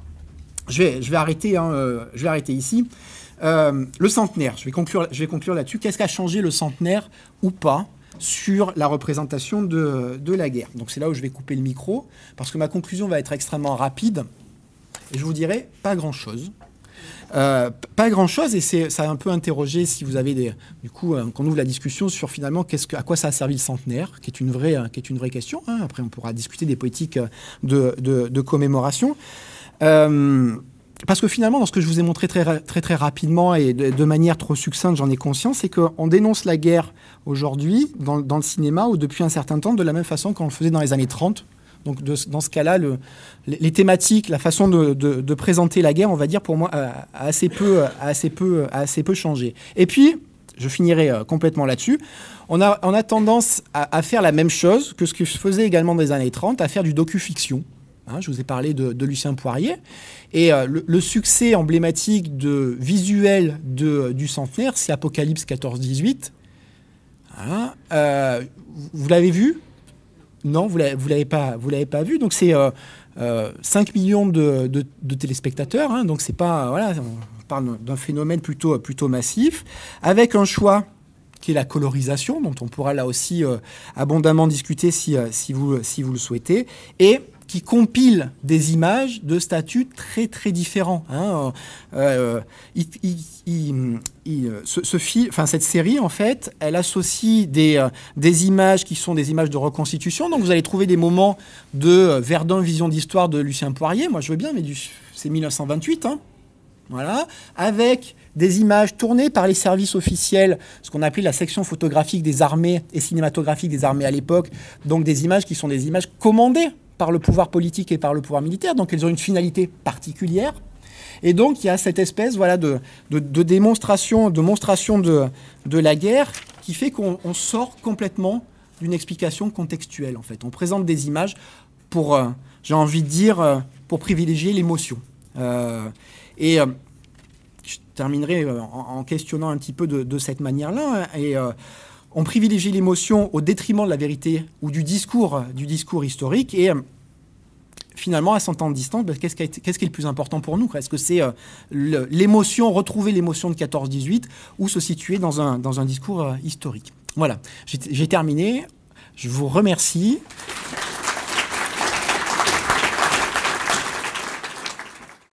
je vais, je vais, arrêter, je vais arrêter ici. Euh, le centenaire, je vais conclure, je vais conclure là-dessus. Qu'est-ce qu'a changé le centenaire ou pas sur la représentation de, la guerre Donc c'est là où je vais couper le micro, parce que ma conclusion va être extrêmement rapide. Et je vous dirai pas grand-chose. Euh, pas grand-chose, et ça a un peu interrogé si vous avez des... Du coup, euh, qu'on ouvre la discussion sur finalement que, à quoi ça a servi le centenaire, qui est une vraie, vraie question. Hein. Après, on pourra discuter des politiques de, de commémoration. Euh, parce que finalement, dans ce que je vous ai montré très très, très rapidement et de, manière trop succincte, j'en ai conscience, c'est qu'on dénonce la guerre aujourd'hui dans, le cinéma ou depuis un certain temps de la même façon qu'on le faisait dans les années 30. Donc dans ce cas-là, le, les thématiques, la façon de, présenter la guerre, on va dire pour moi, a, assez peu, assez peu, assez peu changé. Et puis, je finirai euh, complètement là-dessus. On a, on a tendance à, à, faire la même chose que ce que je faisais également dans les années 30, à faire du docu-fiction. Hein, je vous ai parlé de, Lucien Poirier. Et euh, le, succès emblématique de visuel du centenaire, c'est Apocalypse 14-18. Hein, euh, vous l'avez vu? Non, vous ne l'avez pas, pas vu. Donc c'est 5 euh, millions de, téléspectateurs. Hein, donc c'est pas. Voilà, on parle d'un phénomène plutôt, plutôt massif. Avec un choix qui est la colorisation, dont on pourra là aussi abondamment discuter si, si, vous, si vous le souhaitez. Et qui compile des images de statuts très très différents. Hein. Euh, ce, enfin, cette série, en fait, elle associe des, euh, des images qui sont des images de reconstitution. Donc vous allez trouver des moments de euh, Verdun, vision d'histoire de Lucien Poirier. Moi, je veux bien, mais c'est 1928. Hein. Voilà, avec des images tournées par les services officiels, ce qu'on appelait la section photographique des armées et cinématographique des armées à l'époque, donc des images qui sont des images commandées par le pouvoir politique et par le pouvoir militaire, donc elles ont une finalité particulière. Et donc il y a cette espèce voilà, de, de, démonstration, de, monstration de, de la guerre qui fait qu'on sort complètement d'une explication contextuelle en fait. On présente des images pour, euh, j'ai envie de dire, euh, pour privilégier l'émotion. Euh, et je terminerai en, questionnant un petit peu de, cette manière-là. Hein, et on privilégie l'émotion au détriment de la vérité ou du discours, du discours historique. Et euh, finalement, à 100 ans de distance, ben, qu'est-ce, qui est le plus important pour nous? Est-ce que c'est euh, l'émotion, retrouver l'émotion de 14-18 ou se situer dans un, discours euh, historique? Voilà, j'ai terminé. Je vous remercie.